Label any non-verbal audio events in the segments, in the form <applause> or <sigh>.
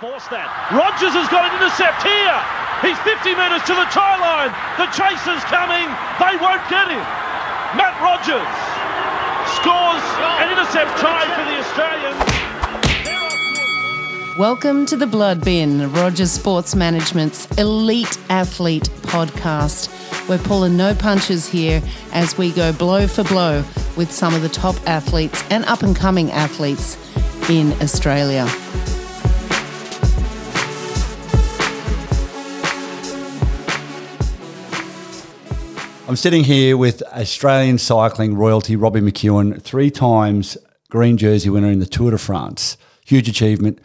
Force that. Rogers has got an intercept here. He's 50 metres to the try line. The chaser's coming. They won't get him. Mat Rogers scores an intercept try for the Australians. Welcome to the Blood Bin, Rogers Sports Management's elite athlete podcast. We're pulling no punches here as we go blow for blow with some of the top athletes and up and coming athletes in Australia. I'm sitting here with Australian cycling royalty Robbie McEwen, three times green jersey winner in the Tour de France. Huge achievement.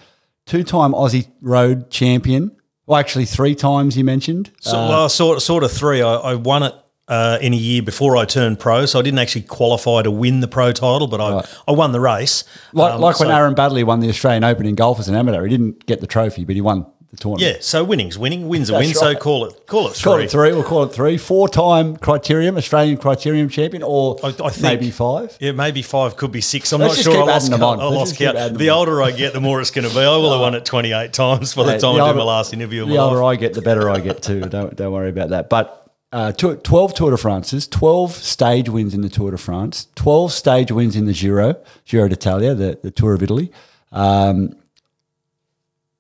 Two time Aussie road champion. Well, actually, three times you mentioned. So, well, sort, sort of three. I, I won it uh, in a year before I turned pro, so I didn't actually qualify to win the pro title, but I, I won the race. Like, Um, like when Aaron Baddeley won the Australian Open in golf as an amateur. He didn't get the trophy, but he won the tournament. Yeah, so winning's winning, wins a win. So call it call it three. Call it three. We'll call it three. Four time criterium, Australian criterium champion, or I, I think maybe five. Yeah, maybe five could be six. I'm Let's not sure. I lost count. I lost count. The older I get, the more it's going to be. I will have won it 28 times by the time the I do older- my last interview. The older life. I get, the better I get too. Don't don't worry about that. But uh, twelve Tour de France's, twelve stage wins in the Tour de France, twelve stage wins in the Giro, Giro d'Italia, the, the Tour of Italy. Um,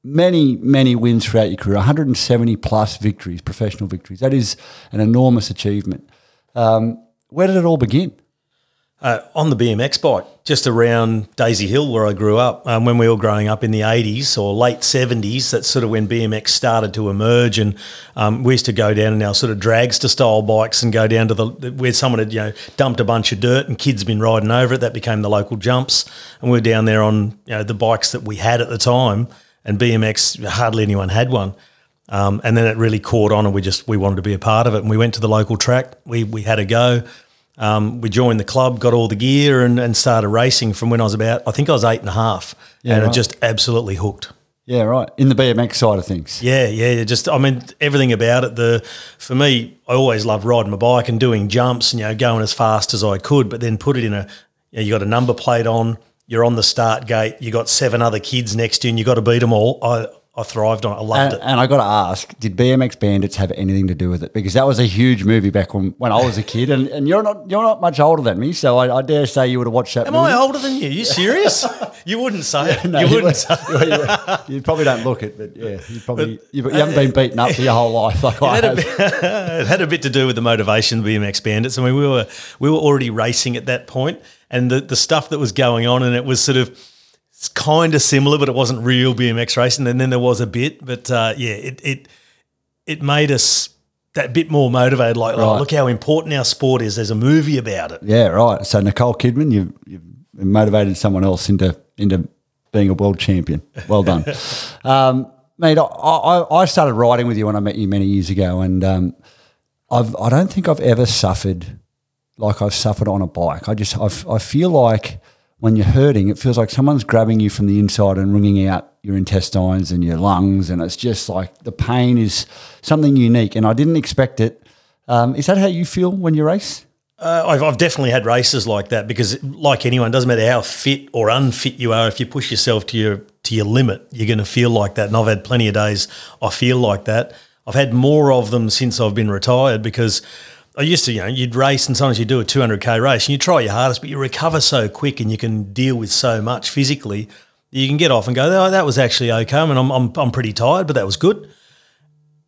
many many wins throughout your career, 170 plus victories, professional victories. That is an enormous achievement. Um, where did it all begin? Uh, on the BMX bike, just around Daisy Hill, where I grew up. Um, when we were growing up in the 80s or late 70s, that's sort of when BMX started to emerge. And um, we used to go down in our sort of dragster style bikes and go down to the where someone had you know dumped a bunch of dirt and kids been riding over it. That became the local jumps, and we were down there on you know the bikes that we had at the time. And BMX, hardly anyone had one. Um, and then it really caught on, and we just we wanted to be a part of it. And we went to the local track. We we had a go. Um, we joined the club, got all the gear, and, and started racing from when I was about I think I was eight and a half, Yeah, and right. just absolutely hooked. Yeah, right. In the BMX side of things. Yeah, yeah, yeah, just I mean everything about it. The for me, I always loved riding my bike and doing jumps, and you know, going as fast as I could. But then put it in a, you, know, you got a number plate on, you're on the start gate, you got seven other kids next to you, and you got to beat them all. I I thrived on it. I loved And, it. and I got to ask, did BMX Bandits have anything to do with it? Because that was a huge movie back when, when I was a kid, and, and you're not you're not much older than me, so I, I dare say you would have watched that. Am movie. I older than you? you serious? <laughs> you wouldn't say it. No, you you, wouldn't say. <laughs> would- you probably don't look it, but yeah, you probably you, you uh, haven't been beaten up for your whole life like I <laughs> It had, a have. bit, it had a bit to do with the motivation of BMX Bandits. I mean, we were we were already racing at that point, and the the stuff that was going on, and it was sort of kind of similar, but it wasn't real BMX racing. And then there was a bit, but uh, yeah, it it it made us that bit more motivated. Like, oh, Right. look how important our sport is. There's a movie about it. Yeah, right. So Nicole Kidman, you've, you've motivated someone else into into being a world champion. Well done, <laughs> um, mate. I, I, I started riding with you when I met you many years ago, and um, I've I don't think I've ever suffered like I've suffered on a bike. I just I've, I feel like when you're hurting, it feels like someone's grabbing you from the inside and wringing out your intestines and your lungs, and it's just like the pain is something unique, and I didn't expect it. Um, is that how you feel when you race? Uh, I've, I've definitely had races like that because, like anyone, doesn't matter how fit or unfit you are. If you push yourself to your to your limit, you're going to feel like that. And I've had plenty of days I feel like that. I've had more of them since I've been retired because I used to, you know, you'd race and sometimes you do a 200k race and you try your hardest, but you recover so quick and you can deal with so much physically. You can get off and go, oh, that was actually okay. I mean, I'm, I'm, I'm pretty tired, but that was good.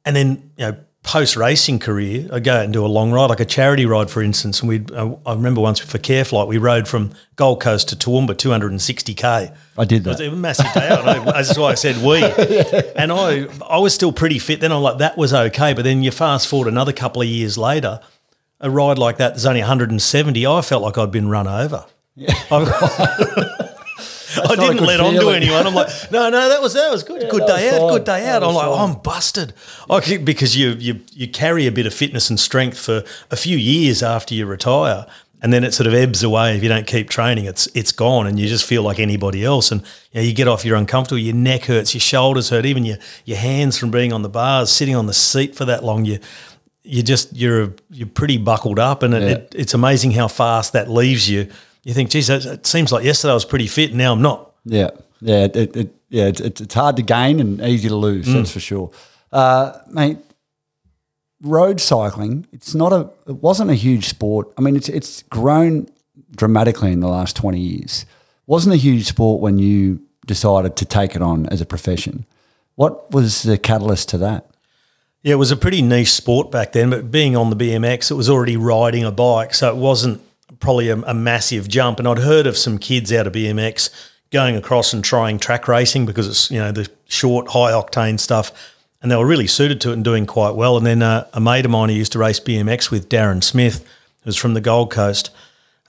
And then, you know, post racing career, I go out and do a long ride, like a charity ride, for instance. And we, uh, I remember once for Careflight, we rode from Gold Coast to Toowoomba, 260k. I did that. It was a massive day out. That's why I said we. <laughs> And I, I was still pretty fit. Then I'm like, that was okay. But then you fast forward another couple of years later, a ride like that, there's only 170. I felt like I'd been run over. Yeah. <laughs> <laughs> I didn't good let on to anyone. I'm like, no, no, that was that was good. good day was out, good day That out. I'm like, oh. I'm busted. I keep- because you you you carry a bit of fitness and strength for a few years after you retire, and then it sort of ebbs away if you don't keep training. It's it's gone, and you just feel like anybody else. And you, know, you get off, you're uncomfortable. Your neck hurts, your shoulders hurt, even your your hands from being on the bars, sitting on the seat for that long. You you just you're you're pretty buckled up, and it, Yeah. it, it's amazing how fast that leaves you. You think, geez, it seems like yesterday I was pretty fit, and now I'm not. Yeah, Yeah, it, it, yeah, it's, it's it's hard to gain and easy to lose. That's for sure, uh, mate. Road cycling, it's not a, it wasn't a huge sport. I mean, it's it's grown dramatically in the last twenty years. wasn't a huge sport when you decided to take it on as a profession. What was the catalyst to that? Yeah, it was a pretty niche sport back then, but being on the BMX, it was already riding a bike, so it wasn't probably a, a massive jump. And I'd heard of some kids out of BMX going across and trying track racing because it's you know the short, high octane stuff, and they were really suited to it and doing quite well. And then uh, a mate of mine who used to race BMX with Darren Smith, who's from the Gold Coast,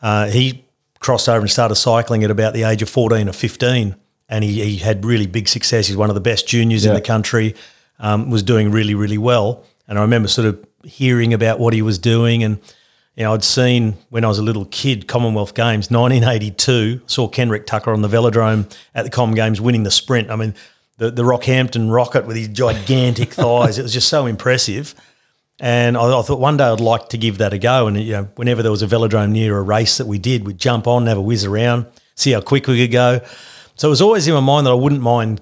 uh, he crossed over and started cycling at about the age of fourteen or fifteen, and he, he had really big success. He's one of the best juniors in the country. Um, was doing really really well, and I remember sort of hearing about what he was doing and. You know, I'd seen when I was a little kid, Commonwealth Games, 1982, saw Kenrick Tucker on the velodrome at the Com Games winning the sprint. I mean, the, the Rockhampton rocket with his gigantic <laughs> thighs, it was just so impressive. And I, I thought one day I'd like to give that a go. And, you know, whenever there was a velodrome near a race that we did, we'd jump on, have a whiz around, see how quick we could go. So it was always in my mind that I wouldn't mind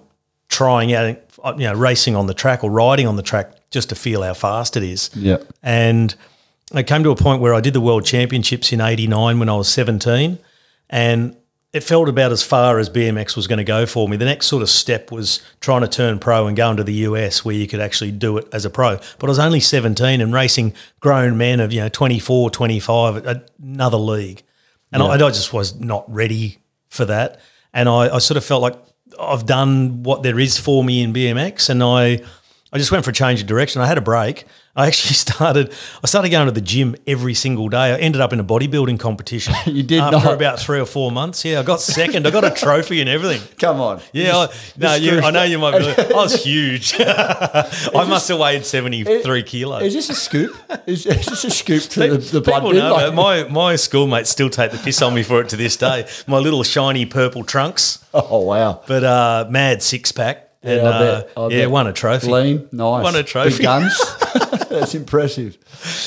trying out, Uh, you know, racing on the track or riding on the track just to feel how fast it is. Yeah. And I came to a point where I did the World Championships in 89 when I was 17. And it felt about as far as BMX was going to go for me. The next sort of step was trying to turn pro and go into the US where you could actually do it as a pro. But I was only 17 and racing grown men of, you know, 24, 25 uh, another league. And I, I just was not ready for that. And I, I sort of felt like I've done what there is for me in BMX and I I just went for a change of direction. I had a break. I actually <laughs> started. I started going to the gym every single day. I ended up in a bodybuilding competition. <laughs> You did after not. about three or four months. Yeah, I got second. I got a <laughs> trophy and everything. Come on. Yeah, I, no, you, I know you might be. I was huge. I must have weighed seventy three kilos. Is this a scoop? Is, is this a scoop to the, the blood People know, Like- my my schoolmates still take the piss on me for it to this day. My little shiny purple trunks, oh wow. but uh, mad six pack. And Yeah, uh, bet, yeah, won a trophy. Lean, nice. Won a trophy. Big guns. <laughs> That's impressive.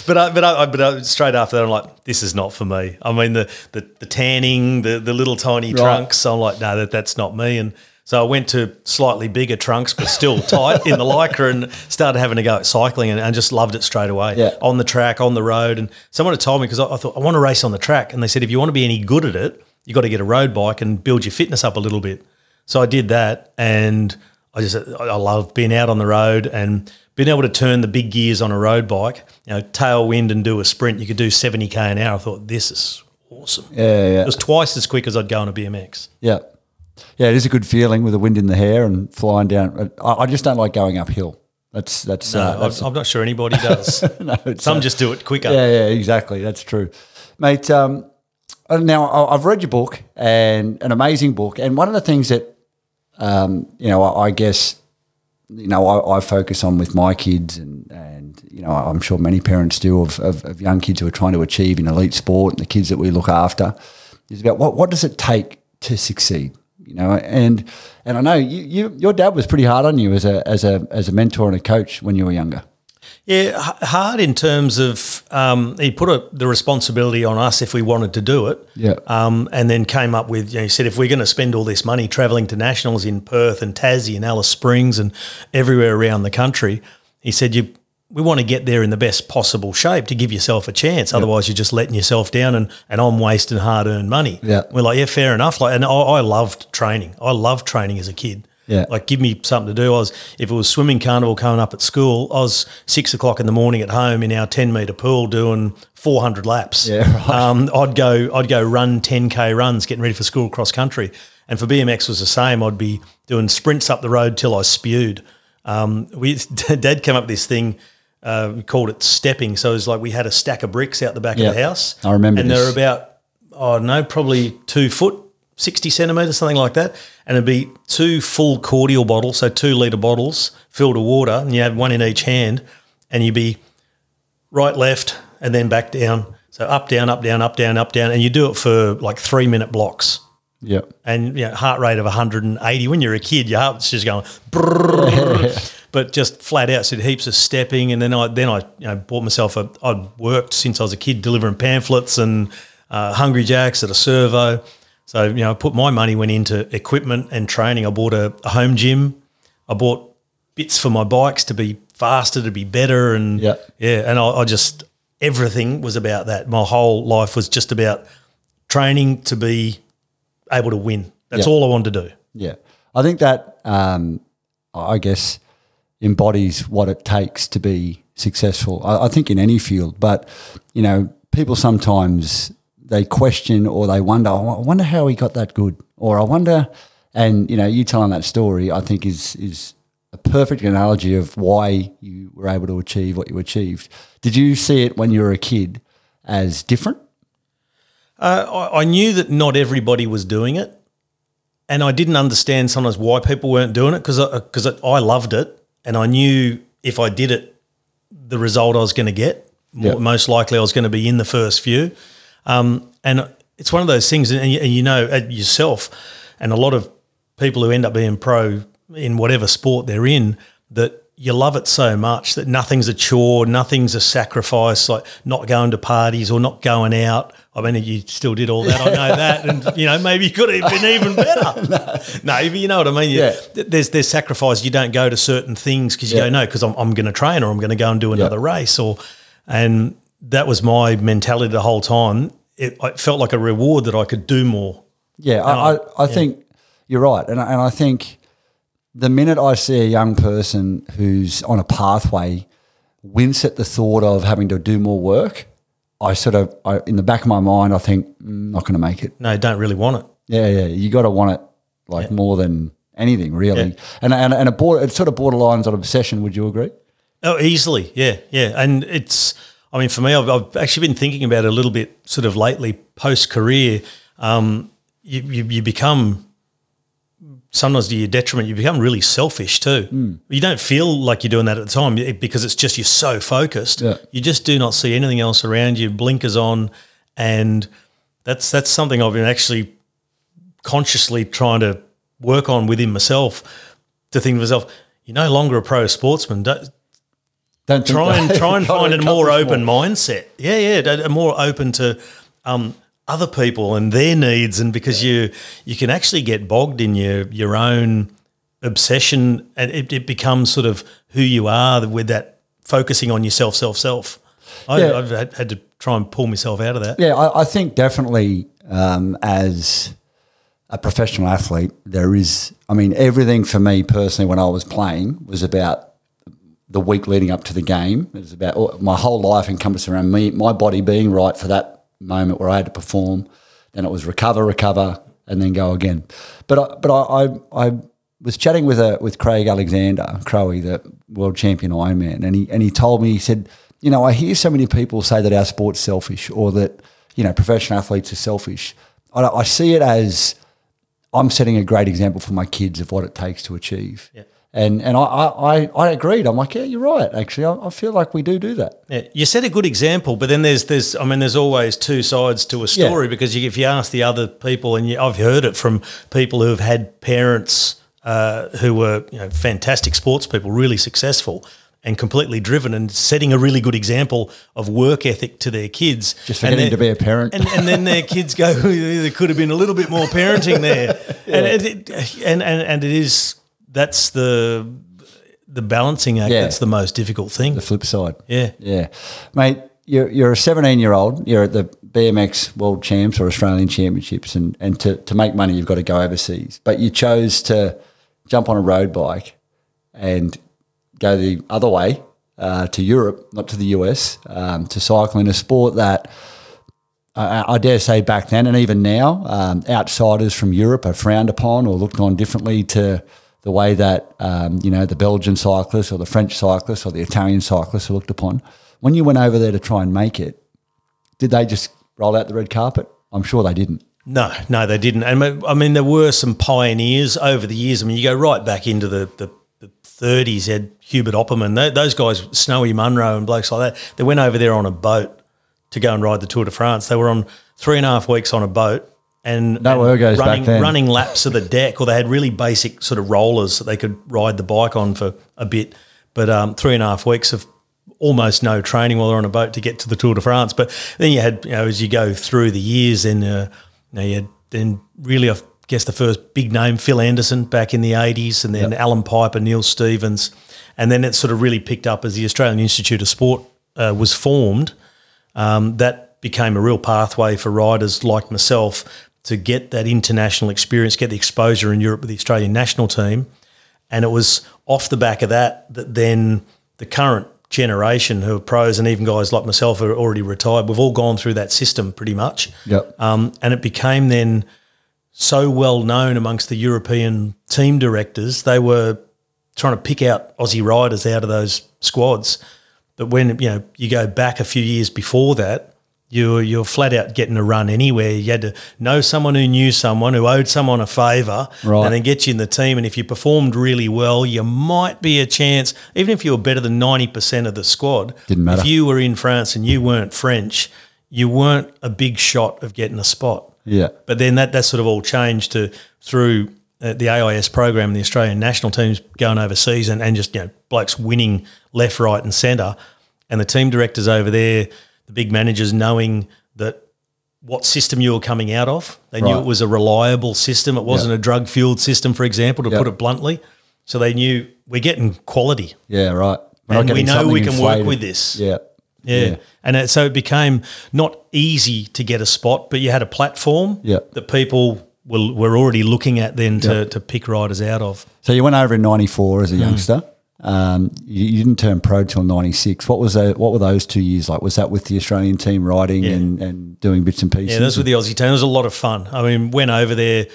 But I, but I, but I, straight after that, I'm like, this is not for me. I mean, the the, the tanning, the the little tiny Right. trunks. I'm like, no, that that's not me. And so I went to slightly bigger trunks, but still tight in the lycra, and started having to go at cycling, and, and just loved it straight away. Yeah. On the track, on the road, and someone had told me because I, I thought I want to race on the track, and they said if you want to be any good at it, you got to get a road bike and build your fitness up a little bit. So I did that, and I just I love being out on the road and being able to turn the big gears on a road bike, you know, tailwind and do a sprint. You could do 70k an hour. I thought this is awesome. Yeah, yeah. It was twice as quick as I'd go on a BMX. Yeah. Yeah, it is a good feeling with the wind in the hair and flying down. I, I just don't like going uphill. That's that's No, uh, that's I'm, I'm not sure anybody does. <laughs> no, Some uh, just do it quicker. Yeah, yeah, exactly. That's true, mate. Um, uh, now I've read your book and an amazing book, and one of the things that um, you know, I, I guess you know I, I focus on with my kids, and and you know I'm sure many parents do of, of, of young kids who are trying to achieve in elite sport, and the kids that we look after, is about what what does it take to succeed. You know, and and I know you, you your dad was pretty hard on you as a as a as a mentor and a coach when you were younger. Yeah, hard in terms of um, he put a, the responsibility on us if we wanted to do it. Yeah. Um, and then came up with, you know, he said, if we're going to spend all this money travelling to nationals in Perth and Tassie and Alice Springs and everywhere around the country, he said, you we want to get there in the best possible shape to give yourself a chance. Otherwise, you're just letting yourself down and, and I'm wasting hard earned money. Yeah. We're like, yeah, fair enough. Like, and I, I loved training. I loved training as a kid. Yeah. Like, give me something to do. I was, if it was swimming carnival coming up at school, I was six o'clock in the morning at home in our 10 metre pool doing 400 laps. Yeah, right. Um, I'd go, I'd go run 10K runs, getting ready for school cross country. And for BMX was the same. I'd be doing sprints up the road till I spewed. Um, we, <laughs> dad came up with this thing, uh, we called it stepping. So it was like we had a stack of bricks out the back Yeah. of the house. I remember And they're about, oh no, probably two foot, 60 centimetres, something like that. And it'd be two full cordial bottles, so two litre bottles filled with water, and you had one in each hand, and you'd be right, left, and then back down. So up, down, up, down, up, down, up, down. And you do it for like three minute blocks Yeah. and you know, heart rate of 180. When you're a kid, your heart's just going, <laughs> but just flat out. So heaps of stepping, and then I then I you know bought myself a. I'd worked since I was a kid delivering pamphlets and uh, Hungry Jacks at a servo. So you know, I put my money went into equipment and training. I bought a, a home gym. I bought bits for my bikes to be faster, to be better, and Yeah. yeah. And I, I just everything was about that. My whole life was just about training to be able to win. That's Yeah. all I wanted to do. Yeah, I think that um, I guess embodies what it takes to be successful. I, I think in any field, but you know, people sometimes they question or they wonder. "Oh, I wonder how he got that good, or I wonder. And you know, you telling that story, I think is is a perfect analogy of why you were able to achieve what you achieved. Did you see it when you were a kid as different? Uh, I, I knew that not everybody was doing it, and I didn't understand sometimes why people weren't doing it because because I, I loved it, and I knew if I did it, the result I was going to get. Yeah. Most likely, I was going to be in the first few, um, and it's one of those things, and you, and you know uh, yourself, and a lot of people who end up being pro in whatever sport they're in that. You love it so much that nothing's a chore, nothing's a sacrifice, like not going to parties or not going out. I mean, you still did all that. I know <laughs> that, and you know maybe you could have been even better. <laughs> no, but you know what I mean. You- Yeah. There's there's sacrifice. You don't go to certain things because you Yeah. go no because I'm I'm going to train or I'm going to go and do another race or, and that was my mentality the whole time. It, it felt like a reward that I could do more. Yeah, I, I, I think you're right, and I- and I think the minute I see a young person who's on a pathway wince at the thought of having to do more work, I sort of, I, in the back of my mind, I think mm, not going to make it. No, don't really want it. Yeah, yeah, you got to want it like more than anything, really. And and and it, border, it sort of borderlines on obsession. Would you agree? Oh, easily, yeah, yeah, and it's. I mean, for me, I've, I've actually been thinking about it a little bit, sort of lately, post career. Um, you, you you become sometimes to your detriment. You become really selfish too. You don't feel like you're doing that at the time because it's just you're so focused. Yeah. You just do not see anything else around you. Blinkers on, and that's that's something I've been actually consciously trying to work on within myself. To think to myself, you're no longer a pro sportsman. Don't, Don't <laughs> try and <laughs> try and find a more open mindset. Yeah, yeah, more open to um, other people and their needs, and because you you can actually get bogged in your your own obsession, and it, it becomes sort of who you are with that focusing on yourself, self, self. I, Yeah. I've had, had to try and pull myself out of that. Yeah, I, I think definitely um, as a professional athlete, there is, I mean, everything for me personally when I was playing was about the week leading up to the game. It was about my whole life encompassed around me, my body being right for that moment where I had to perform. Then it was recover, recover, and then go again. But I, but I, I, I was chatting with a with Craig Alexander, Crowe, the world champion Ironman, and he and he told me he said, you know, I hear so many people say that our sport's selfish, or that you know professional athletes are selfish. I, I see it as I'm setting a great example for my kids of what it takes to achieve. And and I, I, I- agreed. I'm like, yeah, you're right. Actually, I, I feel like we do do that. Yeah, you set a good example, but then there's there's I mean there's always two sides to a story Yeah. because you, if you ask the other people, and you, I've heard it from people who have had parents uh, who were you know fantastic sports people, really successful and completely driven, and setting a really good example of work ethic to their kids. Just And forgetting then- to be a parent. and, and then their kids go, <laughs> there could have been a little bit more parenting there, <laughs> and, it, and and and it is that's the the balancing act Yeah. that's the most difficult thing. the flip side. Yeah. Yeah. Mate, you're, you're a 17 year old, you're at the BMX World Champs or Australian Championships, and, and to, to make money, you've got to go overseas. But you chose to jump on a road bike and go the other way uh, to Europe, not to the US, um, to cycle in a sport that I, I dare say back then and even now, um, outsiders from Europe are frowned upon or looked on differently to the way that um, you know the Belgian cyclists or the French cyclists or the Italian cyclists are looked upon. When you went over there to try and make it, did they just roll out the red carpet? I'm sure they didn't. No, no, they didn't. And I mean, there were some pioneers over the years. I mean, you go right back into the, the, the 30s, you had Hubert Opperman, Tho- those guys, Snowy Munro and blokes like that, they went over there on a boat to go and ride the Tour de France. They were on three and a half weeks on a boat and, No and ergos back running, then. running laps of the deck, or they had really basic sort of rollers that they could ride the bike on for a bit. But um, three and a half weeks of almost no training while they're on a boat to get to the Tour de France. But then you had, you know, as you go through the years, then uh, you, know, you had then really, I guess the first big name, Phil Anderson, back in the 80s, and then Allan Peiper, Neil Stephens. And then it sort of really picked up as the Australian Institute of Sport uh, was formed. Um, that became a real pathway for riders like myself to get that international experience, get the exposure in Europe with the Australian national team. And it was off the back of that that then the current generation who are pros and even guys like myself who are already retired, we've all gone through that system pretty much. Yep. Um, and it became then so well known amongst the European team directors. They were trying to pick out Aussie riders out of those squads. But when you know you go back a few years before that, you're you're flat out getting a run anywhere. You had to know someone who knew someone who owed someone a favour, Right. and then get you in the team. And if you performed really well, you might be a chance. Even if you were better than ninety percent of the squad, Didn't matter. If you were in France and you weren't French, you weren't a big shot of getting a spot. Yeah. But then that, that sort of all changed to through uh, the AIS program, the Australian national teams going overseas and, and just you know blokes winning left, right, and centre, and the team directors over there, the big managers knowing that what system you were coming out of. They knew it was a reliable system. It wasn't a drug fueled system, for example, to Yeah. put it bluntly. So they knew we're getting quality. Yeah, right. We're And we know we can work with this. Yeah. Yeah. And it, so it became not easy to get a spot, but you had a platform Yeah. that people were, were already looking at then to, to pick riders out of. So you went over in '94 Mm. as a youngster. Um, you, you didn't turn pro till '96. What was that, What were those two years like? Was that with the Australian team riding Yeah. and, and doing bits and pieces? Yeah, those were the Aussie team. It was a lot of fun. I mean, went over there,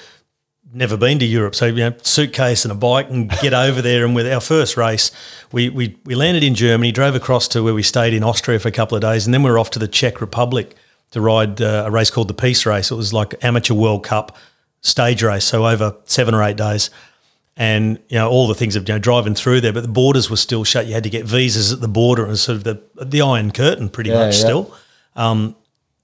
never been to Europe, so you know, suitcase and a bike and get <laughs> over there. And with our first race, we, we we landed in Germany, drove across to where we stayed in Austria for a couple of days, and then we were off to the Czech Republic to ride uh, a race called the Peace Race. It was like amateur World Cup stage race, so over seven or eight days. And you know all the things of you know driving through there, but the borders were still shut. You had to get visas at the border. and sort of the the Iron Curtain, pretty Yeah, much yeah. still, um,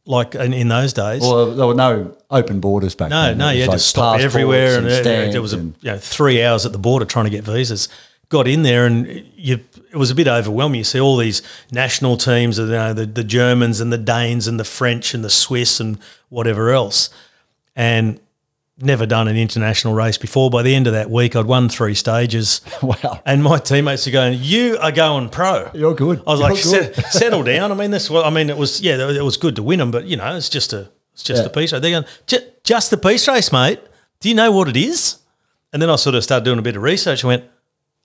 like in, in those days. Well, there were no open borders back No, then. no, was you had like to stop everywhere, and, and uh, there was a you know three hours at the border trying to get visas. Got in there, and you it was a bit overwhelming. You see all these national teams, you know, the the Germans and the Danes and the French and the Swiss and whatever else, and never done an international race before. By the end of that week, I'd won three stages. <laughs> Wow. And my teammates are going, "You are going pro." You're good. I was You're like, good. Settle down. I mean, this. I mean, it was yeah, it was good to win them, but you know, it's just a it's just Yeah. a Peace Race. They're going, "Ju- just the Peace Race, mate. Do you know what it is? And then I sort of started doing a bit of research and went,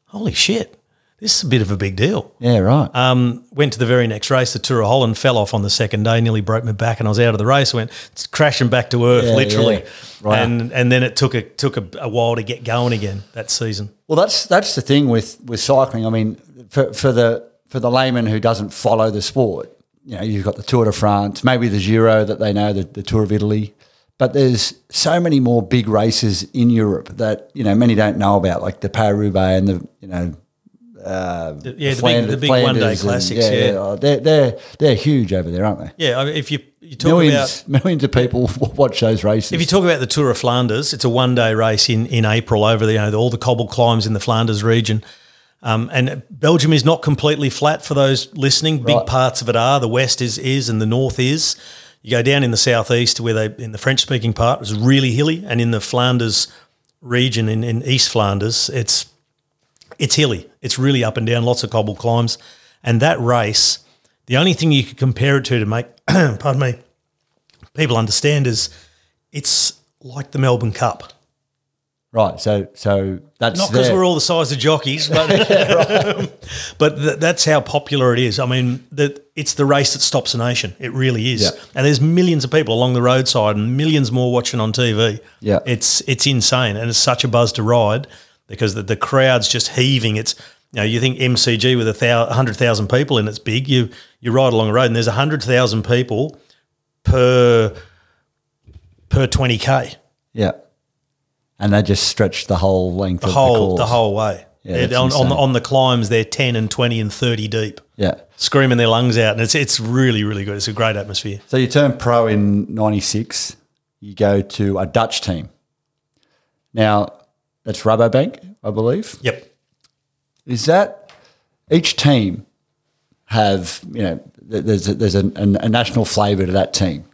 holy shit, this is a bit of a big deal. Yeah, right. Um, went to the very next race, the Tour of Holland, fell off on the second day, nearly broke my back, and I was out of the race. Went crashing back to earth, Yeah, literally. yeah. Right. And and then it took a took a, a while to get going again that season. Well, that's that's the thing with with cycling. I mean, for for the for the layman who doesn't follow the sport, you know, you've got the Tour de France, maybe the Giro that they know, the, the Tour of Italy, but there's so many more big races in Europe that you know many don't know about, like the Paris Roubaix and the you know Yeah, the, big, Flanders- the big one day Flanders and- classics. Yeah, oh, they're they're they're huge over there, aren't they? yeah. I mean, if you you talk about Millions <laughs> millions of people <laughs> watch those races. If you talk about the Tour of Flanders, it's a one day race in, in April over the, you know, all the cobble climbs in the Flanders region. Um, and Belgium is not completely flat for those listening. Big Right. parts of it are. The west is is and the north is. You go down in the southeast where they in the French speaking part it was really hilly, and in the Flanders region in, in East Flanders, it's it's hilly. It's really up and down, lots of cobble climbs. And that race, the only thing you could compare it to to make <clears throat> pardon me, people understand is it's like the Melbourne Cup. right, so so that's Not because we're all the size of jockeys, but <laughs> um, but th- that's how popular it is. I mean, that it's the race that stops a nation. It really is. Yeah. And there's millions of people along the roadside, and millions more watching on TV. Yeah. it's it's insane, and it's such a buzz to ride because the, the crowd's just heaving. It's you know you think MCG with a hundred thousand people and it's big. You you ride along the road, and there's a hundred thousand people per per twenty k. yeah, and they just stretch the whole length the of whole the course. the whole way. Yeah, They're on, on the on the climbs, they're ten and twenty and thirty deep, yeah. screaming their lungs out, and it's it's really really good. It's a great atmosphere. So you turn pro in '96. You go to a Dutch team. Now that's Rabobank, I believe. Yep. Is that each team have you know there's a, there's a, a national flavour to that team.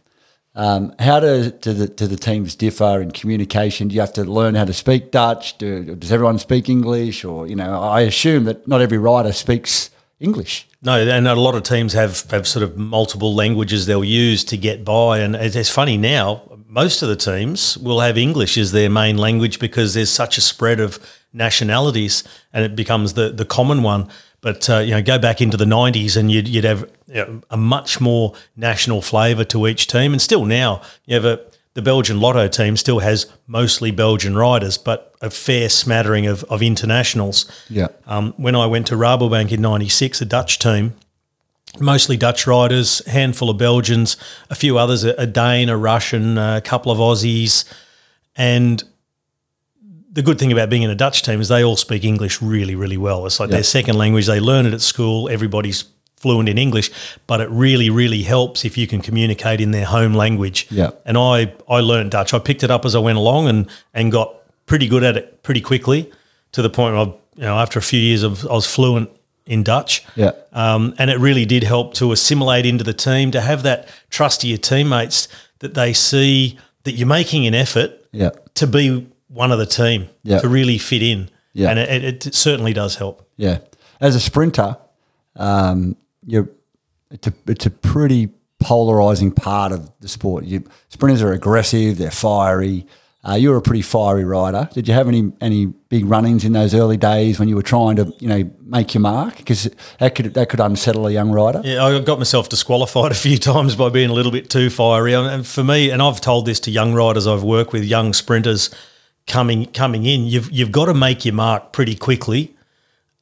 Um, how do, do, the, do the teams differ in communication? Do you have to learn how to speak Dutch? Do, does everyone speak English? Or, you know, I assume that not every rider speaks English. No, and a lot of teams have, have sort of multiple languages they'll use to get by. And it's, funny now, most of the teams will have English as their main language because there's such a spread of nationalities and it becomes the, the common one. But uh, you know, go back into the '90s, and you'd, you'd have you know, a much more national flavour to each team. And still now, you have a the Belgian Lotto team still has mostly Belgian riders, but a fair smattering of, of internationals. Yeah. Um, when I went to Rabobank in '96, a Dutch team, mostly Dutch riders, handful of Belgians, a few others, a, Dane, a Russian, a couple of Aussies, and the good thing about being in a Dutch team is they all speak English really, really well. It's like Yeah. their second language. They learn it at school. Everybody's fluent in English, but it really, really helps if you can communicate in their home language. Yeah. And I, I learned Dutch. I picked it up as I went along and, and got pretty good at it pretty quickly to the point where, I, you know, after a few years of, I was fluent in Dutch. Yeah. Um, and it really did help to assimilate into the team, to have that trust of your teammates that they see that you're making an effort Yeah. to be one of the team, Yeah. to really fit in. Yeah. And it, it certainly does help. Yeah. As a sprinter, um, you're it's a it's a pretty polarizing part of the sport. You sprinters are aggressive, they're fiery. Uh, you were a pretty fiery rider. Did you have any any big run-ins in those early days when you were trying to you know make your mark? Because that could that could unsettle a young rider. Yeah, I got myself disqualified <laughs> a few times by being a little bit too fiery. And for me, and I've told this to young riders I've worked with, young sprinters coming coming in, you've you've got to make your mark pretty quickly.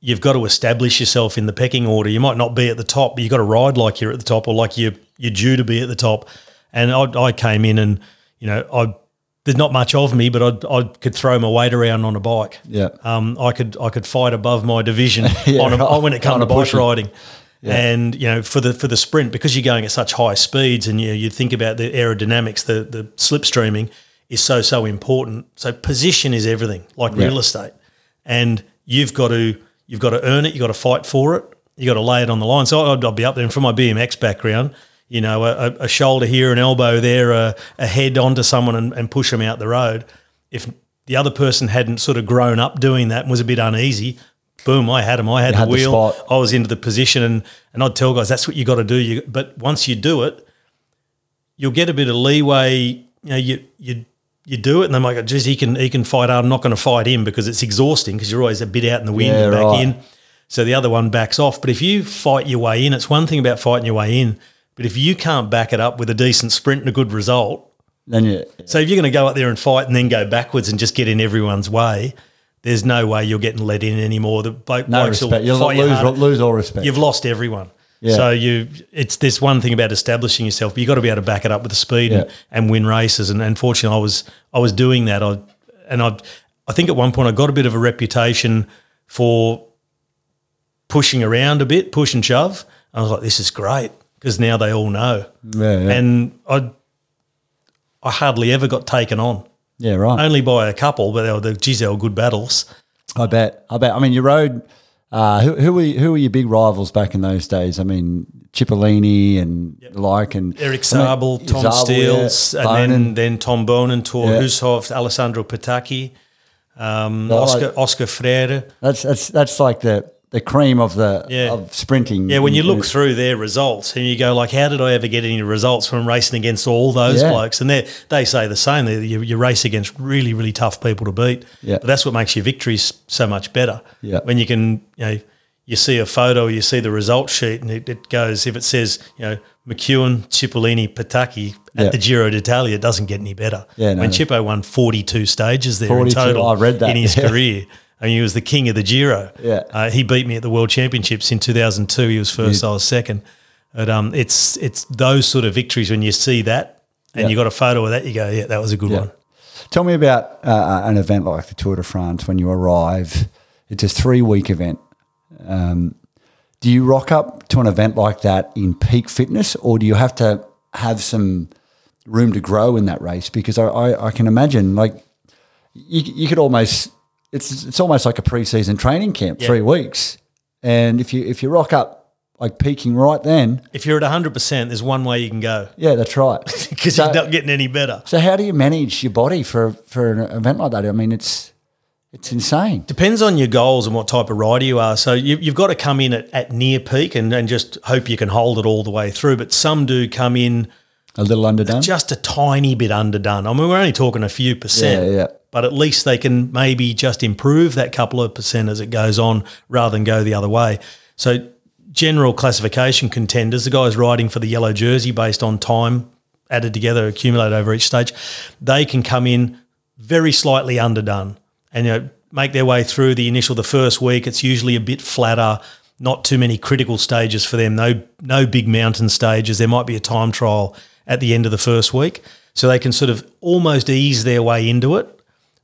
You've got to establish yourself in the pecking order. You might not be at the top, but you've got to ride like you're at the top or like you're you're due to be at the top. And I, I came in and you know I there's not much of me, but I I could throw my weight around on a bike. Yeah. Um, I could I could fight above my division <laughs> Yeah, on a, right. when it comes to bike riding. And you know, for the for the sprint, because you're going at such high speeds, and you you think about the aerodynamics, the the slipstreaming is so so important. So position is everything, like real estate, and you've got to you've got to earn it. You've got to fight for it. You've got to lay it on the line. So I'd, I'd be up there, and from my BMX background, you know, a, a- shoulder here, an elbow there, a, a head onto someone, and, and push them out the road. If the other person hadn't sort of grown up doing that and was a bit uneasy, boom, I had him. I had the had wheel. I was into the position, and and I'd tell guys that's what you got to do. You, but once you do it, you'll get a bit of leeway. You know, you you you do it, and then like, geez, he can he can fight hard. I'm not going to fight him because it's exhausting because you're always a bit out in the wind Yeah, and back right. in. So the other one backs off. But if you fight your way in, it's one thing about fighting your way in. But if you can't back it up with a decent sprint and a good result, Then you so if you're going to go out there and fight and then go backwards and just get in everyone's way, there's no way you're getting let in anymore. The bloke no blokes will respect. You'll fight you lose harder lose all respect. you've lost everyone. Yeah. So you, it's this one thing about establishing yourself. But you got to be able to back it up with the speed and, Yeah. and win races. And unfortunately, I was I was doing that. I and I I think at one point I got a bit of a reputation for pushing around a bit, push and shove. I was like, this is great because now they all know. Yeah, yeah. And I I hardly ever got taken on. yeah, right. Only by a couple, but they were the geez, they were good battles. I bet. I bet. I mean, you rode. Uh, who who were who were your big rivals back in those days? I mean, Cipollini and the like, and Eric I Zabel, mean, Tom Zabel, Steels, yeah, and then, then Tom Boonen, Thor Yeah. Hushovd, Alessandro Petacchi, um, No, Oscar, like- Oscar Freire. that's that's that's like the the cream of the Yeah. of sprinting. Yeah, when you look through their results and you go like, how did I ever get any results from racing against all those Yeah. blokes? And they they say the same. They, you, you race against really really tough people to beat. Yeah. But that's what makes your victories so much better. Yeah. When you can, you know, you see a photo, you see the result sheet, and it, it goes if it says, you know, McEwen, Cipollini, Petacchi at Yeah. the Giro d'Italia, it doesn't get any better. Yeah, no, when no. Cipo won forty two stages there 42, in total, I read that, in his <laughs> yeah. career. I mean, he was the king of the Giro. Yeah. Uh, he beat me at the World Championships in 2002. He was first, I was second. But um, it's it's those sort of victories when you see that and Yeah. you got a photo of that, you go, yeah, that was a good Yeah. one. Tell me about uh, an event like the Tour de France when you arrive. It's a three week event. Um, do you rock up to an event like that in peak fitness, or do you have to have some room to grow in that race? Because I, I, I can imagine, like, you, you could almost it's it's almost like a preseason training camp, Yeah. three weeks, and if you if you rock up like peaking right then, If you're at 100%, there's one way you can go yeah, that's right. <laughs> because So- you're not getting any better. So how do you manage your body for for an event like that? I mean, it's it's insane. Depends on your goals and what type of rider you are. So you, you've got to come in at, at near peak and, and just hope you can hold it all the way through. But some do come in A little underdone. just a tiny bit underdone. I mean, we're only talking a few percent. Yeah, yeah. But at least they can maybe just improve that couple of percent as it goes on rather than go the other way. So, general classification contenders, the guys riding for the yellow jersey based on time added together, accumulated over each stage, they can come in very slightly underdone and you know, make their way through the initial, the first week. It's usually a bit flatter, not too many critical stages for them, no, no big mountain stages. There might be a time trial at the end of the first week. So they can sort of almost ease their way into it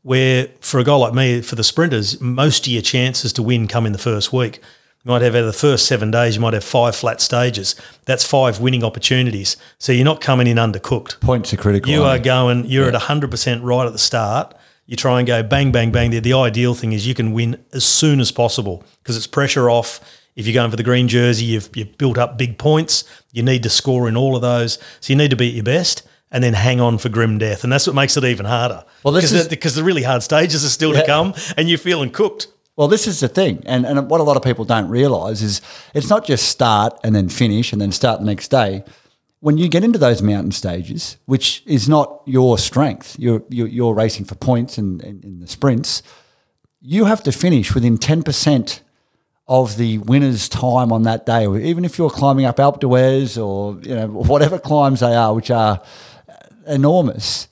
where for a guy like me, for the sprinters, most of your chances to win come in the first week. You might have out of the first seven days, you might have five flat stages. That's five winning opportunities. So you're not coming in undercooked. Points are critical. You are going, you're at 100% right at the start. You try and go bang, bang, bang. The, the ideal thing is you can win as soon as possible because it's pressure off. If you're going for the green jersey, you've, you've built up big points. You need to score in all of those. So you need to be at your best and then hang on for grim death. And that's what makes it even harder. Well, this because is- the, because the really hard stages are still Yeah. to come and you're feeling cooked. Well, this is the thing, and and what a lot of people don't realise is it's not just start and then finish and then start the next day. When you get into those mountain stages, which is not your strength, you're you're, you're racing for points and in, in the sprints. You have to finish within ten percent of the winner's time on that day, even if you're climbing up Alpe d'Huez or you know whatever climbs they are, which are enormous.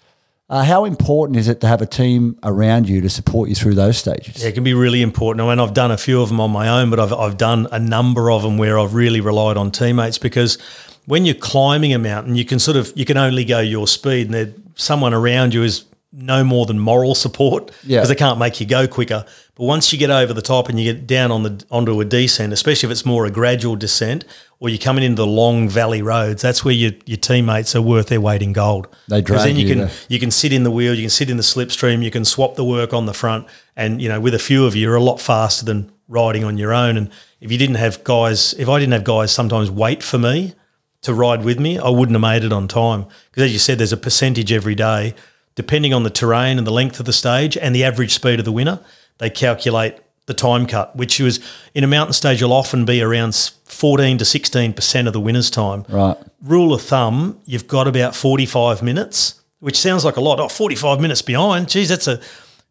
Uh, how important is it to have a team around you to support you through those stages? Yeah, it can be really important. I mean, I've done a few of them on my own, but I've, I've done a number of them where I've really relied on teammates because when you're climbing a mountain, you can sort of you can only go your speed, and someone around you is no more than moral support because Yeah. they can't make you go quicker. But once you get over the top and you get down on the onto a descent, especially if it's more a gradual descent, or you're coming into the long valley roads, that's where your your teammates are worth their weight in gold. They 'Cause then drag you you can to- you can sit in the wheel, you can sit in the slipstream, you can swap the work on the front, and you know with a few of you, you're a lot faster than riding on your own. And if you didn't have guys, if I didn't have guys sometimes wait for me to ride with me, I wouldn't have made it on time. Because as you said, there's a percentage every day, depending on the terrain and the length of the stage and the average speed of the winner. They calculate the time cut, which was in a mountain stage, You'll often be around 14 to 16 percent of the winner's time Right. rule of thumb, you've got about 45 minutes, which sounds like a lot. Oh, 45 minutes behind. Geez, that's a.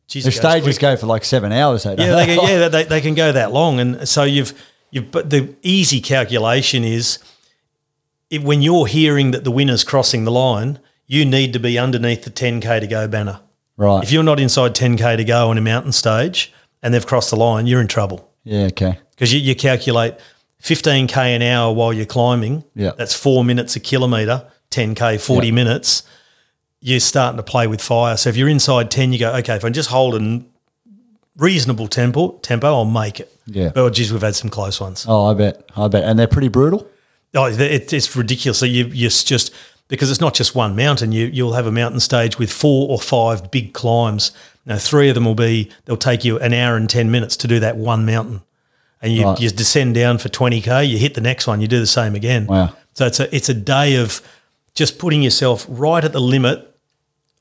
Geez, The stages quick. go for like seven hours. They Yeah, they yeah, <laughs> they, they can go that long, and so you've you've. But the easy calculation is, if, when you're hearing that the winner's crossing the line, you need to be underneath the 10k to go banner. Right. If you're not inside 10k to go on a mountain stage and they've crossed the line, you're in trouble yeah. Okay. because you, you calculate 15k an hour while you're climbing. Yeah. that's four minutes a kilometre. 10k, 40 Yeah. minutes. You're starting to play with fire. So if you're inside 10, you go, okay, if I just hold a reasonable tempo, tempo, I'll make it. Yeah. But oh, geez, we've had some close ones. Oh, I bet. I bet. And they're pretty brutal. Oh, it, it's ridiculous. So you you just because it's not just one mountain. You you'll have a mountain stage with four or five big climbs. Now, three of them will be they'll take you an hour and ten minutes to do that one mountain, and you, Right. you descend down for twenty k. You hit the next one. You do the same again. Wow. So it's a it's a day of just putting yourself right at the limit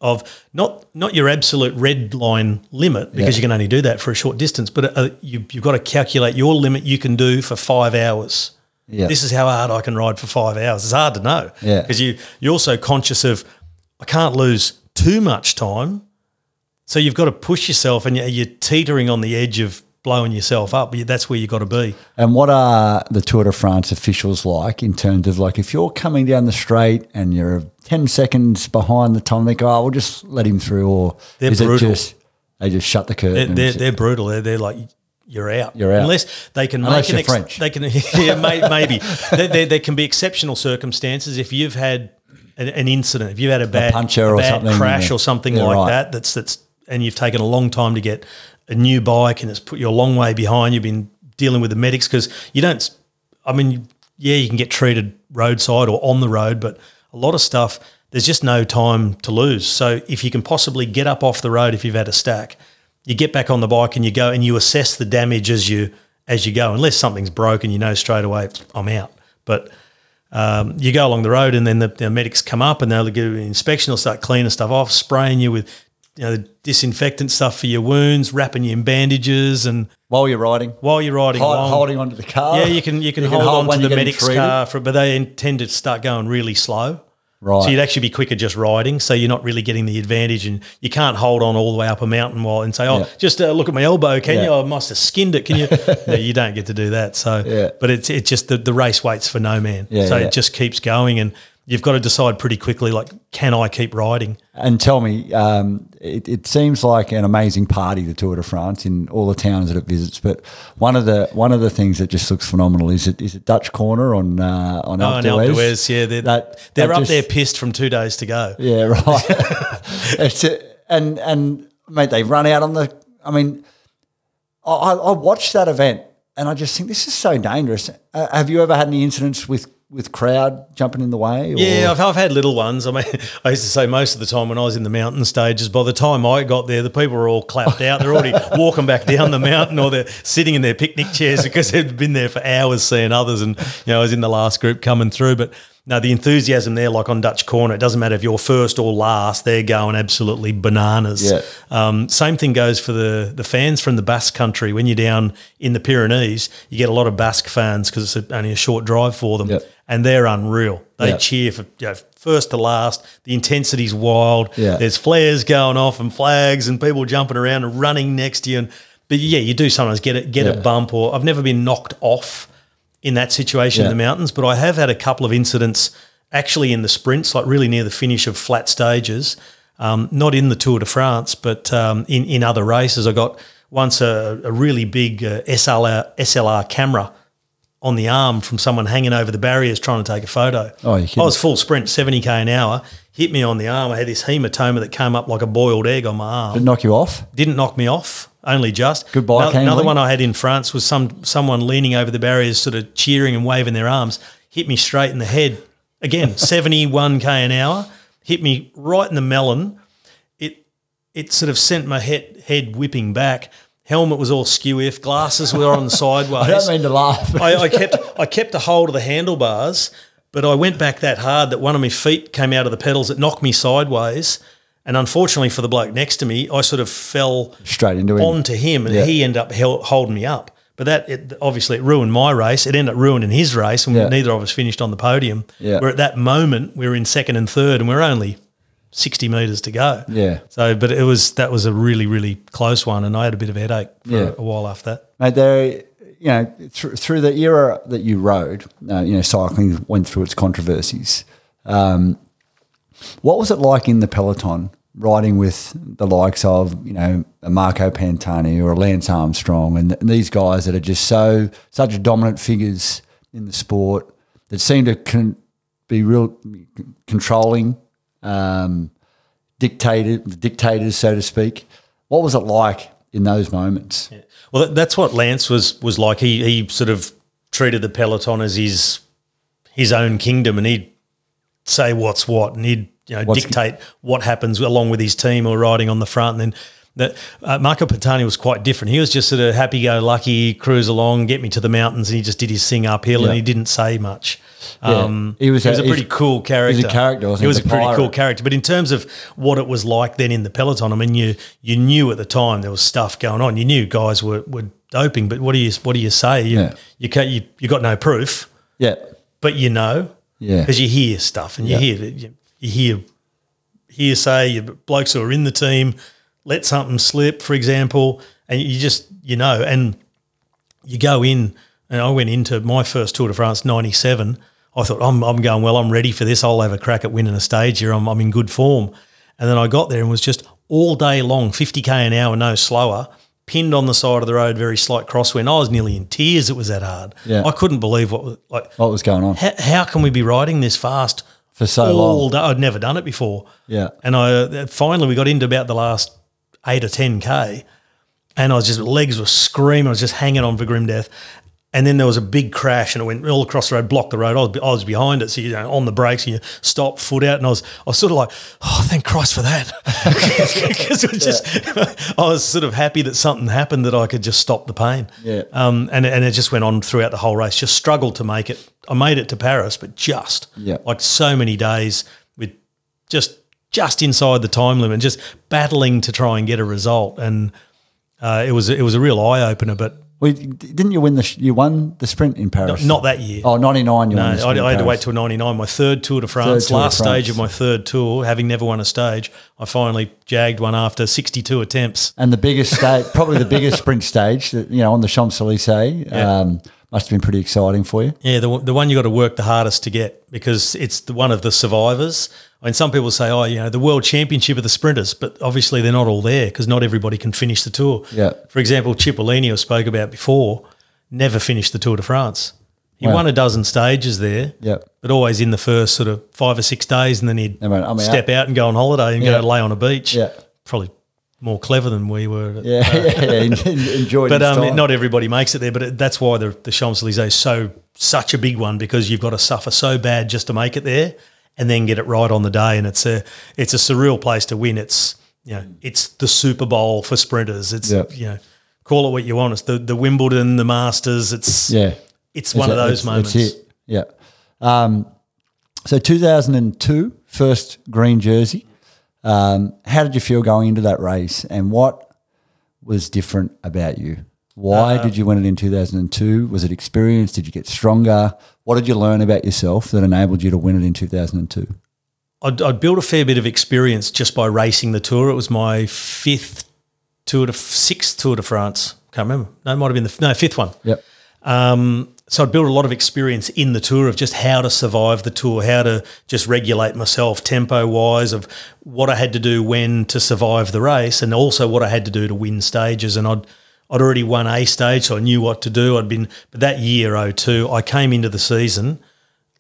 of not not your absolute red line limit because Yeah. you can only do that for a short distance, but uh, you, you've got to calculate your limit you can do for five hours. Yeah. This is how hard I can ride for five hours. It's hard to know. Yeah. Because you you're also conscious of I can't lose too much time. So you've got to push yourself and you're, you're teetering on the edge of blowing yourself up. That's where you've got to be. And what are the Tour de France officials like in terms of like if you're coming down the straight and you're 10 seconds behind the time, they go, oh, we'll just let him through? Or They're is brutal. it just, they just shut the curtain? They're, they're, they're brutal. They're, they're like, you're out. You're out. Unless they can Unless make an ex-. They can, <laughs> yeah, may, maybe. there, there, there can be exceptional circumstances if you've had an, an incident, if you've had a bad, a or bad something, crash yeah. or something Yeah, like right. that. That's that's and you've taken a long time to get a new bike and it's put you a long way behind. You've been dealing with the medics because you don't. I mean, yeah, you can get treated roadside or on the road, but a lot of stuff there's just no time to lose. So if you can possibly get up off the road if you've had a stack, you get back on the bike and you go and you assess the damage as you as you go, unless something's broken, you know straight away I'm out. But um, you go along the road, and then the, the medics come up, and they'll give you an inspection. They'll start cleaning stuff off, spraying you with you know, disinfectant stuff for your wounds, wrapping you in bandages, and While you're riding, while you're riding hold, along, holding onto the car. yeah, you can you can You hold, on to the medic's treated. car, for, but they intend to start going really slow. Right. So you'd actually be quicker just riding, so you're not really getting the advantage, and you can't hold on all the way up a mountain while and say, "Oh, Yeah. just uh, look at my elbow, can Yeah. you? I must have skinned it, can you?" <laughs> no, you don't get to do that. So, Yeah. but it's it's just the, the race waits for no man, so it just keeps going, and you've got to decide pretty quickly, like, can I keep riding? And tell me, um, it, it seems like an amazing party, the Tour de France, in all the towns that it visits. But one of the one of the things that just looks phenomenal is it is it Dutch Corner on uh, on Oh, Alpe and Alpe d'Huez? d'Huez, yeah, they're, That- they're that up just- there pissed from two days to go. Yeah, right. <laughs> <laughs> it's a, and and mate, they run out on the. I mean, I, I I watched that event and I just think this is so dangerous. Uh, have you ever had any incidents with with crowd jumping in the way? or- Yeah, I've, I've had little ones. I mean, <laughs> I used to say most of the time when I was in the mountain stages, by the time I got there, the people were all clapped out. They're already <laughs> walking back down the mountain or they're sitting in their picnic chairs because they've been there for hours seeing others. And, you know, I was in the last group coming through. But no, the enthusiasm there, like on Dutch Corner, it doesn't matter if you're first or last, they're going absolutely bananas. Yeah. Um, same thing goes for the, the fans from the Basque country. When you're down in the Pyrenees, you get a lot of Basque fans because it's a, only a short drive for them Yep. And they're unreal. They Yeah. cheer for you know, first to last. The intensity's wild. Yeah. There's flares going off and flags and people jumping around and running next to you. And but yeah, you do sometimes get it, get a bump or I've never been knocked off in that situation Yeah. in the mountains, but I have had a couple of incidents actually in the sprints, like really near the finish of flat stages. Um, not in the Tour de France, but um, in in other races. I got once a, a really big uh, SLR SLR camera on the arm from someone hanging over the barriers trying to take a photo. Oh, kidding. I was full sprint, 70k an hour, hit me on the arm. I had this hematoma that came up like a boiled egg on my arm. Did it knock you off? Didn't knock me off, only just. Goodbye, Ano- Another one I had in France was some someone leaning over the barriers, sort of cheering and waving their arms, hit me straight in the head. Again, <laughs> 71k an hour, hit me right in the melon. It it sort of sent my head head whipping back. Helmet was all skew if, glasses were on the sideways. <laughs> I don't mean to laugh. I, I kept I kept a hold of the handlebars, but I went back that hard that one of my feet came out of the pedals. It knocked me sideways, and unfortunately for the bloke next to me, I sort of fell Straight into him. onto him, and Yeah. he ended up holding me up. But that it, obviously it ruined my race. It ended up ruining his race, and Yeah. neither of us finished on the podium. Yeah. Where at that moment we were in second and third, and we are only sixty meters to go. Yeah. So, but it was that was a really really close one, and I had a bit of a headache for Yeah. a while after that. Mate, there, you know, through, through the era that you rode, uh, you know, cycling went through its controversies. Um, what was it like in the peloton, riding with the likes of, you know, a Marco Pantani or a Lance Armstrong, and, and these guys that are just so such dominant figures in the sport that seem to con- be real controlling, um, dictator, dictators, so to speak. What was it like in those moments? Well, that's what Lance was was like. He he sort of treated the peloton as his his own kingdom, and he'd say what's what, and he'd you know What's- dictate what happens along with his team or riding on the front. And then that uh, Marco Pantani was quite different. He was just sort of happy go lucky, cruise along, get me to the mountains, and he just did his thing uphill, Yeah. and he didn't say much. Um, He was he was a- pretty cool character. he was a character, wasn't he was a pretty cool character. But in terms of what it was like then in the peloton, I mean, you you knew at the time there was stuff going on. You knew guys were, were doping, but what do you what do you say? You Yeah. you can't, you you got no proof, Yeah. but you know, Yeah. because you hear stuff and you Yeah. hear you, you hear hearsay. You blokes who are in the team let something slip, for example, and you just you know, and you go in. And I went into my first Tour de France '97. I thought I'm I'm going well. I'm ready for this. I'll have a crack at winning a stage here. I'm I'm in good form. And then I got there and was just all day long, 50k an hour, no slower, pinned on the side of the road, very slight crosswind. I was nearly in tears. It was that hard. Yeah. I couldn't believe what was like. What was going on? How, how can we be riding this fast For so long. day? I'd never done it before. Yeah. And I uh, finally we got into about the last eight or ten k, and I was just legs were screaming. I was just hanging on for grim death. And then there was a big crash, and it went all across the road, blocked the road. I was, I was behind it, so you know, on the brakes, and you stop, foot out, and I was, I was sort of like, oh, thank Christ for that, <laughs> because it was just, <laughs> I was sort of happy that something happened that I could just stop the pain. Yeah. Um, and and it just went on throughout the whole race. Just struggled to make it. I made it to Paris, but just Yeah. like so many days with just just inside the time limit, just battling to try and get a result, and uh, it was it was a real eye opener, but. Well, didn't you win the? You won the sprint in Paris. Not that year. Oh, 99 You No, won I, the sprint in I had to wait till '99. My third Tour de France, de last stage of my third tour, having never won a stage, I finally jagged one after 62 attempts. And the biggest stage, probably the biggest <laughs> sprint stage, that, you know, on the Champs Elysees, Yeah. um, must have been pretty exciting for you. Yeah, the, the one you got to work the hardest to get because it's the one of the survivors. I mean, some people say, oh, you know, the world championship of the sprinters, but obviously they're not all there because not everybody can finish the tour. Yeah. For example, Cipollini, I spoke about before, never finished the Tour de France. He Wow. won a dozen stages there, Yeah. but always in the first sort of five or six days, and then he'd "I'm step out." out and go on holiday and go lay on a beach. Yeah. Probably more clever than we were. Yeah, <laughs> yeah, yeah. en- en- Enjoyed But um, not everybody makes it there. But it, that's why the, the Champs Elysees is so such a big one because you've got to suffer so bad just to make it there, and then get it right on the day. And it's a it's a surreal place to win. It's you know it's the Super Bowl for sprinters. It's Yeah. you know call it what you want. It's the the Wimbledon, the Masters. It's yeah. it's one of those That's- moments. That's it. Yeah. Um, so 2002, first green jersey. Um, how did you feel going into that race, and what was different about you? Why Uh, did you win it in 2002? Was it experience? Did you get stronger? What did you learn about yourself that enabled you to win it in 2002? I'd, I'd built a fair bit of experience just by racing the tour. It was my fifth tour de sixth Tour de France. Can't remember. No, it might have been the no fifth one. Yep. Um, so I'd built a lot of experience in the tour of just how to survive the tour, how to just regulate myself tempo wise, of what I had to do when to survive the race, and also what I had to do to win stages. And I'd I'd already won a stage, so I knew what to do. I'd been, but that year 02, I came into the season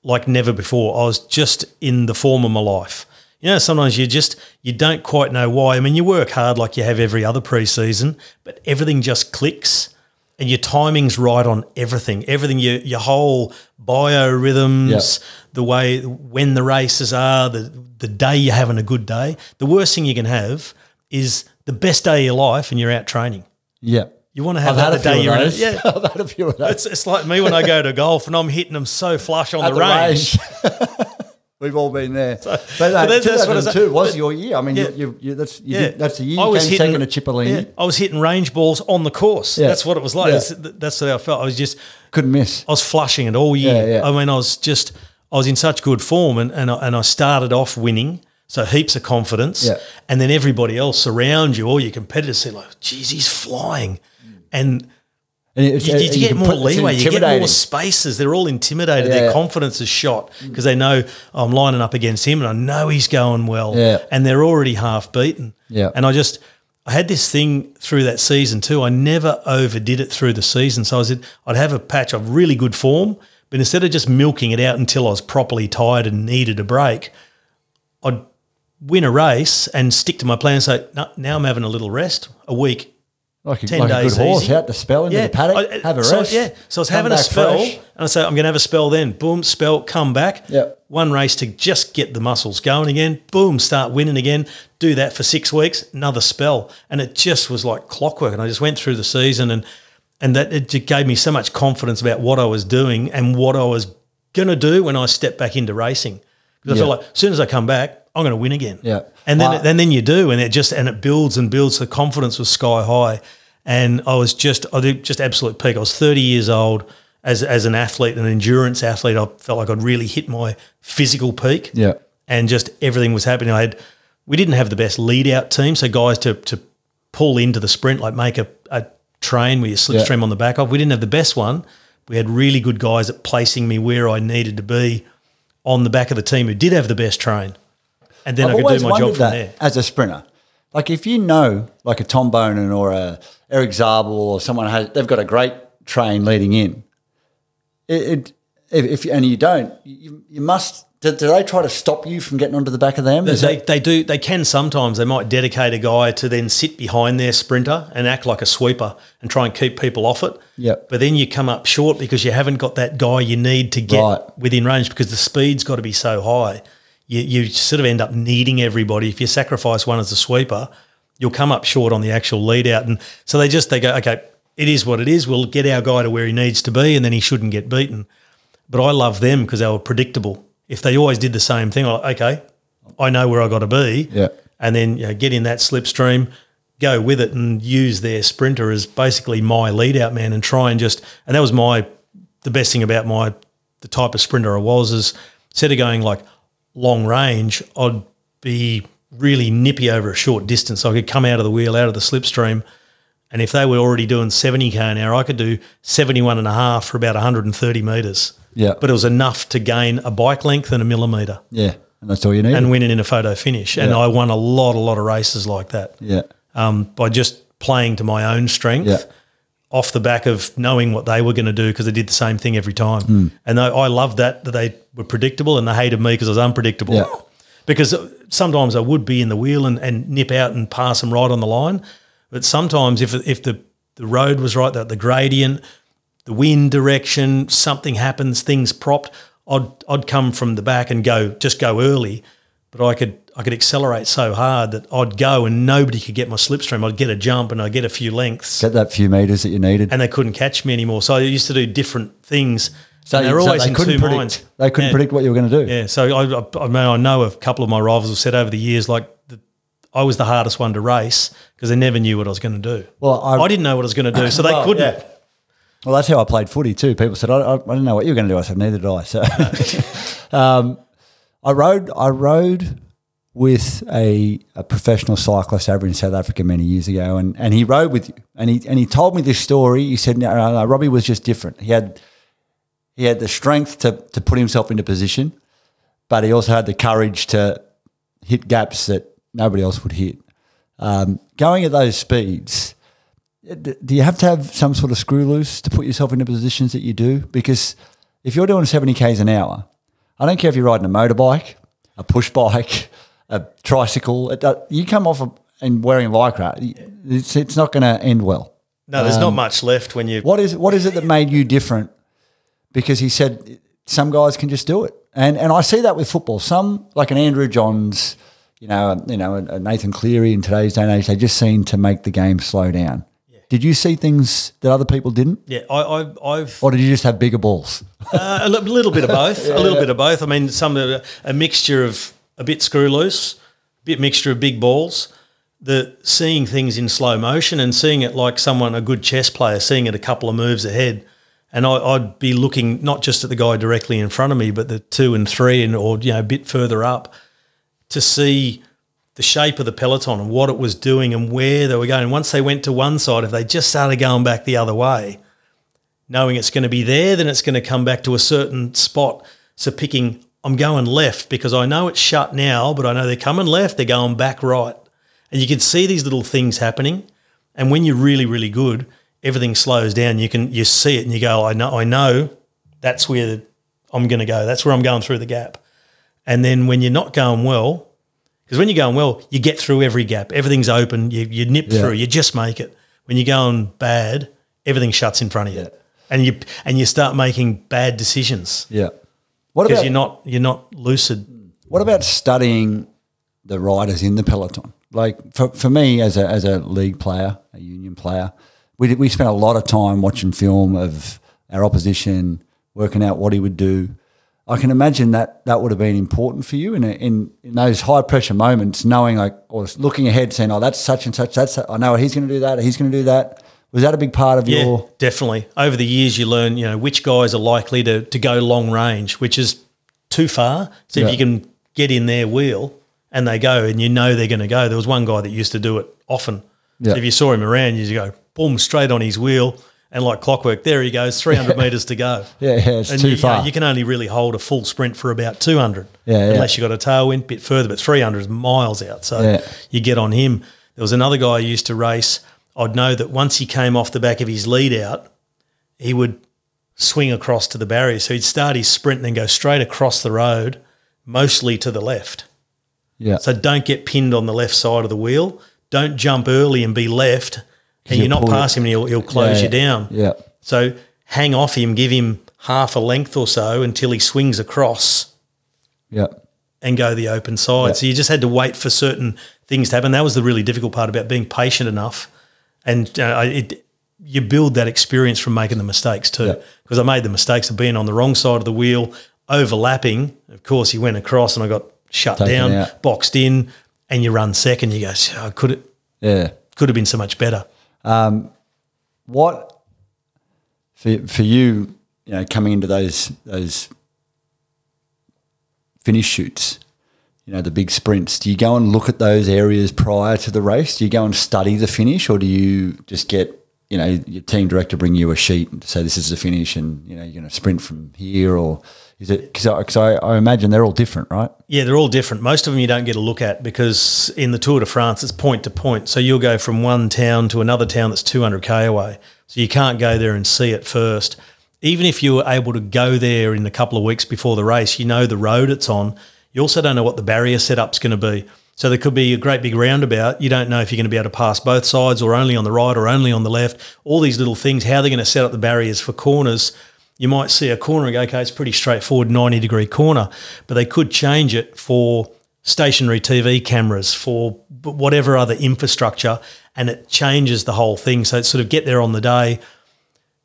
like never before. I was just in the form of my life. You know, sometimes you just you don't quite know why. I mean, you work hard like you have every other preseason, but everything just clicks and your timing's right on everything. Everything your your whole biorhythms, the way when the races are, the the day you're having a good day. The worst thing you can have is the best day of your life and you're out training. Yep. You want to have I've that had the a day you're in. Yeah, <laughs> I've had a few of those. it's, it's like me when I go to golf and I'm hitting them so flush on the, the range. range. <laughs> We've all been there. but uh, that's- that's was- 2002 was but- your year. I mean, Yeah. you, you, that's, you Yeah, did, that's the year I was hitting- second at Cipollini. Yeah, I was hitting range balls on the course. Yeah. That's what it was like. It's- That's how I felt. I was just, Couldn't miss. I was flushing it all year. I mean, I was just, I was in such good form, and and I, and I started off winning, so heaps of confidence, Yeah. and then everybody else around you, all your competitors, say like, "Geez, he's flying," and And it's, you, you uh, and get more put- leeway. You get more spaces. They're all intimidated. Yeah. Their confidence is shot because they know "Oh, I'm lining up against him, and I know he's going well. Yeah. and they're already half beaten. Yeah. and I just I had this thing through that season too. I never overdid it through the season. So I said I'd have a patch of really good form, but instead of just milking it out until I was properly tired and needed a break, I'd win a race and stick to my plan. So no, now I'm having a little rest, a week, like a, 10 like a days good horse easy. out to spell into the paddock, I- have a so, rest. Yeah. So I was having a spell, fresh. and I say I'm going to have a spell. Then boom, spell, come back. Yep. One race to just get the muscles going again. Boom, start winning again. Do that for six weeks. Another spell, and it just was like clockwork. And I just went through the season, and and that it just gave me so much confidence about what I was doing and what I was going to do when I stepped back into racing. Because I Yeah. felt like as soon as I come back, I'm going to win again. Yeah. And then Uh, and then you do, and it just and it builds and builds. The confidence was sky high, and I was just I did just absolute peak. I was 30 years old as as an athlete, an endurance athlete. I felt like I'd really hit my physical peak. Yeah. and just everything was happening. I had we didn't have the best lead out team, so guys to to pull into the sprint, like make a, a train where you slipstream on the back of. We didn't have the best one. We had really good guys at placing me where I needed to be on the back of the team who did have the best train. And then I've I could do my job from there. as a sprinter. Like if you know, like a Tom Boonen or a Erik Zabel or someone has, they've got a great train leading in. It, it if, if and you don't, you, you must do, do they try to stop you from getting onto the back of them? They, they, they do. They can sometimes. They might dedicate a guy to then sit behind their sprinter and act like a sweeper and try and keep people off it. Yep. But then you come up short because you haven't got that guy you need to get Right. within range because the speed's got to be so high. You, you sort of end up needing everybody. If you sacrifice one as a sweeper, you'll come up short on the actual lead out. And so they just they go, okay, it is what it is. We'll get our guy to where he needs to be, and then he shouldn't get beaten. But I love them because they were predictable. If they always did the same thing, like, okay, I know where I got to be. Yeah. And then you know, get in that slipstream, go with it, and use their sprinter as basically my lead out man, and try and just. And that was my the best thing about my the type of sprinter I was is instead of going like long range, I'd be really nippy over a short distance. I could come out of the wheel, out of the slipstream. And if they were already doing 70k an hour, I could do 71 and a half for about 130 metres. Yeah. But it was enough to gain a bike length and a millimetre yeah, and that's all you need. and winning in a photo finish. And I won a lot, a lot of races like that yeah, um, by just playing to my own strength Yeah. off the back of knowing what they were going to do because they did the same thing every time. Hmm. And I, I loved that, that they were predictable and they hated me because I was unpredictable. Yeah. Because sometimes I would be in the wheel and, and nip out and pass them right on the line. But sometimes if, if the, the road was right, the, the gradient, the wind direction, something happens, things propped, I'd I'd come from the back and go just go early, but I could I could accelerate so hard that I'd go and nobody could get my slipstream. I'd get a jump and I'd get a few lengths, get that few meters that you needed. and they couldn't catch me anymore. So I used to do different things. so they're so always they in couldn't two predict, minds. They couldn't Yeah. predict what you were going to do. Yeah, so I, I, I mean, I know a couple of my rivals have said over the years, like the, I was the hardest one to race because they never knew what I was going to do. Well, I- I, didn't know what I was going to do, so they <laughs> Well, couldn't. yeah. Well, that's how I played footy too. People said, I, I, I didn't know what you were going to do. I said, neither did I. So <laughs> um, I rode I rode with a, a professional cyclist over in South Africa many years ago, and, and he rode with you. And he, and he told me this story. He said, no, no, no, Robbie was just different. He had, he had the strength to, to put himself into position, but he also had the courage to hit gaps that nobody else would hit. Um, going at those speeds, do you have to have some sort of screw loose to put yourself into positions that you do? Because if you're doing 70 k's an hour, I don't care if you're riding a motorbike, a push bike, a tricycle, it, do- you come off a, and wearing a lycra, it's, it's not going to end well. No, there's not much left when you. Um, What is what is it that made you different? Because he said some guys can just do it, and and I see that with football. Some like an Andrew Johns, you know, you know, a Nathan Cleary in today's day and age, they just seem to make the game slow down. Did you see things that other people didn't, Yeah, I, I, I've or did you just have bigger balls? <laughs> Uh, a little bit of both. A little bit of both. I mean, some of a mixture of a bit screw loose, a bit mixture of big balls. The seeing things in slow motion and seeing it like someone, a good chess player, seeing it a couple of moves ahead. And I, I'd be looking not just at the guy directly in front of me, but the two and three, and or you know a bit further up, to see the shape of the peloton and what it was doing and where they were going. And once they went to one side, if they just started going back the other way, knowing it's going to be there, then it's going to come back to a certain spot. So picking, I'm going left because I know it's shut now, but I know they're coming left, they're going back right. And you can see these little things happening. And when you're really, really good, everything slows down. You can you see it and you go, I know, I know that's where I'm going to go. That's where I'm going through the gap. And then when you're not going well, because when you're going well, you get through every gap. Everything's open. You, you nip Yeah. through. You just make it. When you're going bad, everything shuts in front of you, and you and you start making bad decisions Yeah. What because about you're not you're not lucid. What about studying the riders in the peloton? Like for, for me as a as a league player, a union player, we did, we spent a lot of time watching film of our opposition, working out what he would do. I can imagine that that would have been important for you in a, in in those high pressure moments, knowing like or looking ahead, saying, "Oh, that's such and such. That's I know he's going to do that. He's going to do that." Was that a big part of Yeah, your? definitely. Over the years, you learn you know which guys are likely to to go long range, which is too far. So Yeah. if you can get in their wheel and they go, and you know they're going to go. There was one guy that used to do it often. Yeah. So if you saw him around, you just go boom straight on his wheel. And like clockwork, there he goes, 300 <laughs> metres to go. <laughs> Yeah, yeah, it's and too you, you know, far. you can only really hold a full sprint for about 200. Yeah, yeah. Unless you got a tailwind, bit further, but 300 is miles out. So Yeah. you get on him. There was another guy I used to race. I'd know that once he came off the back of his lead out, he would swing across to the barrier. So he'd start his sprint and then go straight across the road mostly to the left. Yeah. So don't get pinned on the left side of the wheel. Don't jump early and be left, and you're not it- past him, and he'll, he'll close Yeah, you down. Yeah. So hang off him, give him half a length or so until he swings across Yeah. and go the open side. Yeah. So you just had to wait for certain things to happen. That was the really difficult part about being patient enough, and uh, it you build that experience from making the mistakes too. Yeah. Because I made the mistakes of being on the wrong side of the wheel, overlapping. Of course, he went across, and I got shut Taken down, out. boxed in, and you run second. You go, oh, could it Yeah. could have been so much better. Um, what for for you, you know, coming into those those finish chutes, you know, the big sprints, do you go and look at those areas prior to the race? Do you go and study the finish or do you just get, you know, your team director bring you a sheet and say this is the finish and, you know, you're going to sprint from here or is it, because I, I imagine they're all different, right? Yeah, they're all different. Most of them you don't get a look at because in the Tour de France it's point to point. So you'll go from one town to another town that's 200k away. So you can't go there and see it first. Even if you were able to go there in a couple of weeks before the race, you know the road it's on. You also don't know what the barrier setup's going to be. So there could be a great big roundabout. You don't know if you're going to be able to pass both sides or only on the right or only on the left. All these little things, how they're going to set up the barriers for corners you might see a corner and go, okay, it's pretty straightforward 90 degree corner, but they could change it for stationary TV cameras, for whatever other infrastructure, and it changes the whole thing. So it's sort of get there on the day.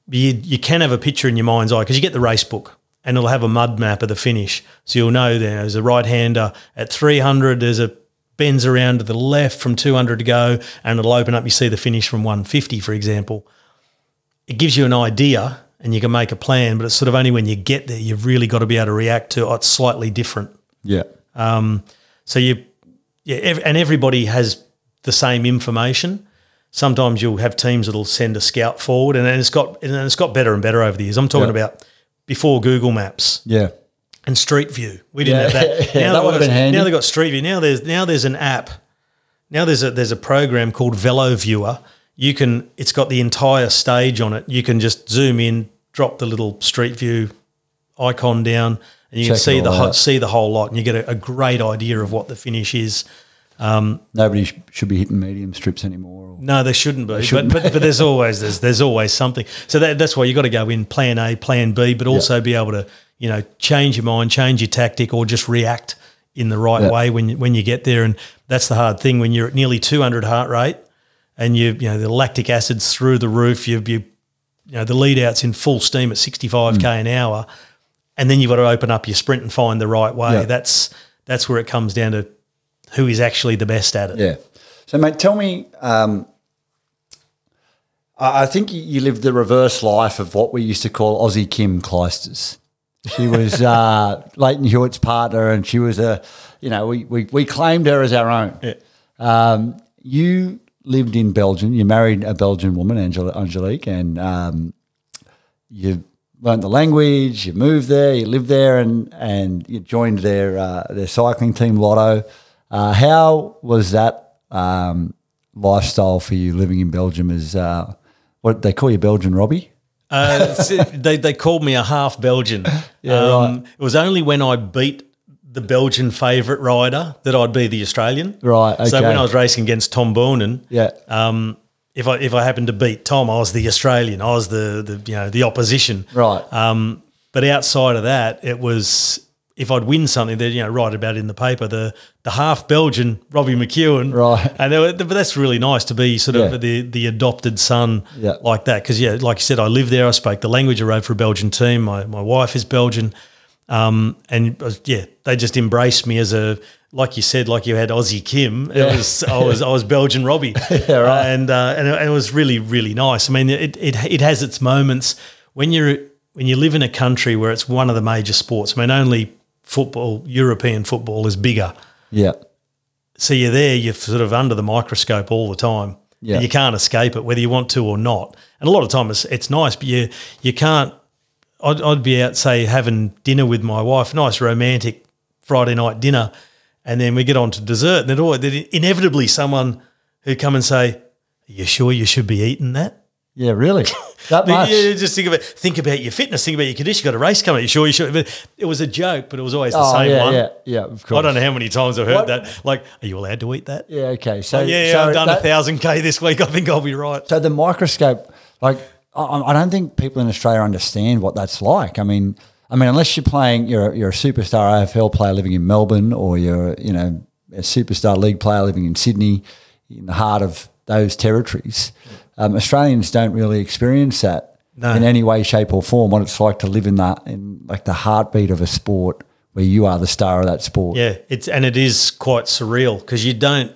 You, you can have a picture in your mind's eye because you get the race book and it'll have a mud map of the finish. So you'll know there's a right hander at 300, there's a bends around to the left from 200 to go, and it'll open up. You see the finish from 150, for example it gives you an idea and you can make a plan, but it's sort of only when you get there you've really got to be able to react to oh, it's slightly different. Yeah. Um, So you, yeah, ev- and everybody has the same information. Sometimes you'll have teams that'll send a scout forward, and then it's got and it's got better and better over the years. I'm talking Yeah. about before Google Maps Yeah. and Street View. We didn't Yeah, have that. <laughs> yeah, now that they've would've got- been handy. Now they've got Street View. Now there's now there's an app. Now there's a there's a program called VeloViewer. You can it's got the entire stage on it. You can just zoom in, drop the little Street View icon down, and you Check can see the whole, see the whole lot, and you get a, a great idea of what the finish is. Um, Nobody sh- should be hitting medium strips anymore. Or, No, there shouldn't be. shouldn't. But, but but there's <laughs> always there's there's always something. So that, that's why you have got to go in plan A, plan B, but also be able to you know change your mind, change your tactic, or just react in the right Yeah. way when you, when you get there. And that's the hard thing when you're at nearly 200 heart rate, and you you know the lactic acid's through the roof. You you you know the lead out's in full steam at 65k Mm. an hour, and then you've got to open up your sprint and find the right way. Yeah. That's that's where it comes down to who is actually the best at it. Yeah. So, mate, tell me. Um, I think you- lived the reverse life of what we used to call Aussie Kim Clijsters. She was uh, <laughs> Lleyton Hewitt's partner, and she was a, you know, we, we, we claimed her as our own. Yeah. Um, you lived in Belgium. You married a Belgian woman, Angel- Angelique, and um, you learned the language. You moved there. You lived there, and and you joined their uh, their cycling team, Lotto. Uh, how was that um, lifestyle for you living in Belgium? As uh, what they call you, Belgian Robbie? Uh, <laughs> they they called me a half Belgian. Yeah, um, right. It was only when I beat the Belgian favourite rider that I'd be the Australian. Right, So when I was racing against Tom Boonen, Yeah, um, if I if I happened to beat Tom, I was the Australian. I was the the you know the opposition. right. Um, but outside of that, it was if I'd win something, they you know write about it in the paper. The the half Belgian Robbie McEwen, Right. And were, but that's really nice to be sort of Yeah. the the adopted son Yeah. like that. Because yeah, like you said, I lived there. I spoke the language. I rode for a Belgian team. My my wife is Belgian, um, and uh, yeah, they just embraced me as a like you said, like you had Aussie Kim. It Yeah. was I was I was Belgian Robbie, <laughs> Yeah, right. and uh, and, it, and it was really really nice. I mean, it, it it has its moments when you're when you live in a country where it's one of the major sports. I mean, only football, European football, is bigger. yeah, So you're there, you're sort of under the microscope all the time. Yeah. You can't escape it, whether you want to or not. And a lot of times it's, it's nice, but you you can't. I'd, I'd be out, say, having dinner with my wife, nice romantic Friday night dinner, and then we get on to dessert, and then inevitably someone who come and say, "Are you sure you should be eating that?" Yeah, really. <laughs> That much. Yeah, just think about think about your fitness, think about your condition. You got a race coming. You sure you should? But it was a joke, but it was always the oh, same yeah, one. yeah, yeah. Of course. I don't know how many times I've heard What- that. Like, are you allowed to eat that? Yeah. Okay. So yeah, yeah, so I've done a thousand k this week. <laughs> I think I'll be right. So the microscope, like, I, I don't think people in Australia understand what that's like. I mean, I mean, unless you're playing, you're you're a superstar AFL player living in Melbourne, or you're you know a superstar league player living in Sydney, in the heart of those territories. Um, Australians don't really experience that No. in any way, shape, or form. What it's like to live in that in like the heartbeat of a sport where you are the star of that sport. Yeah, it's and it is quite surreal because you don't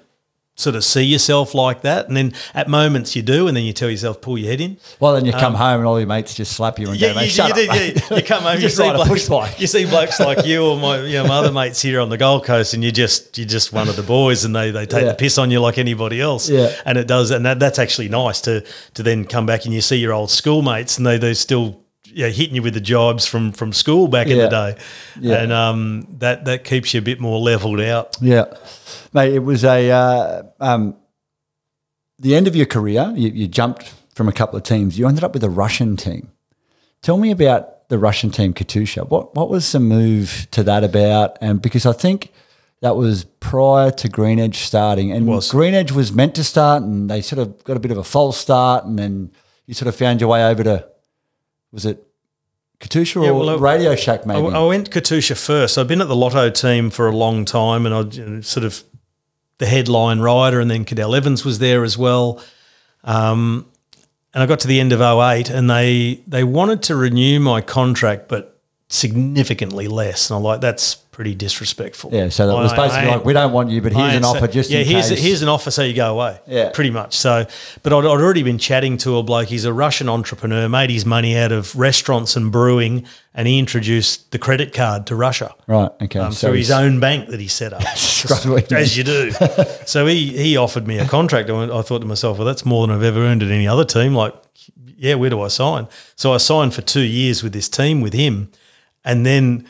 sort of see yourself like that, and then at moments you do, and then you tell yourself pull your head in. Well, then you come home and all your mates just slap you and Um, Yeah, go, you, mate, shut you, up, do, mate." you, you come <laughs> home, you, see blokes, you see blokes like you or my, you know, my other mates here on the Gold Coast, and you just you're just one of the boys, and they, they take Yeah. the piss on you like anybody else. Yeah. and it does, and that, that's actually nice to to then come back and you see your old schoolmates, and they they still. Yeah, hitting you with the jibes from from school back in the day, Yeah. and um, that that keeps you a bit more leveled out. Yeah, mate. It was a uh, um, the end of your career. You, you jumped from a couple of teams. You ended up with a Russian team. Tell me about the Russian team, Katusha. What what was the move to that about? And because I think that was prior to Green Edge starting, and was. Green Edge was meant to start, and they sort of got a bit of a false start, and then you sort of found your way over to was it Katusha Yeah, or well, Radio Shack maybe? I, I went Katusha first. I've been at the Lotto team for a long time, and I you know, sort of the headline rider, and then Cadel Evans was there as well. Um, and I got to the end of 08 and they they wanted to renew my contract, but significantly less. And I'm like, that's pretty disrespectful. yeah, so that was I- basically I- like we don't want you, but here's an offer so- just yeah. in here's case. here's an offer, so you go away. Yeah. pretty much. So, but I'd, I'd already been chatting to a bloke. He's a Russian entrepreneur, made his money out of restaurants and brewing, and he introduced the credit card to Russia Right. Okay. um, so through his own bank that he set up, <laughs> as you do. <laughs> so he he offered me a contract. I, I thought to myself, well, that's more than I've ever earned at any other team. Like, yeah, where do I sign? So I signed for two years with this team with him, and then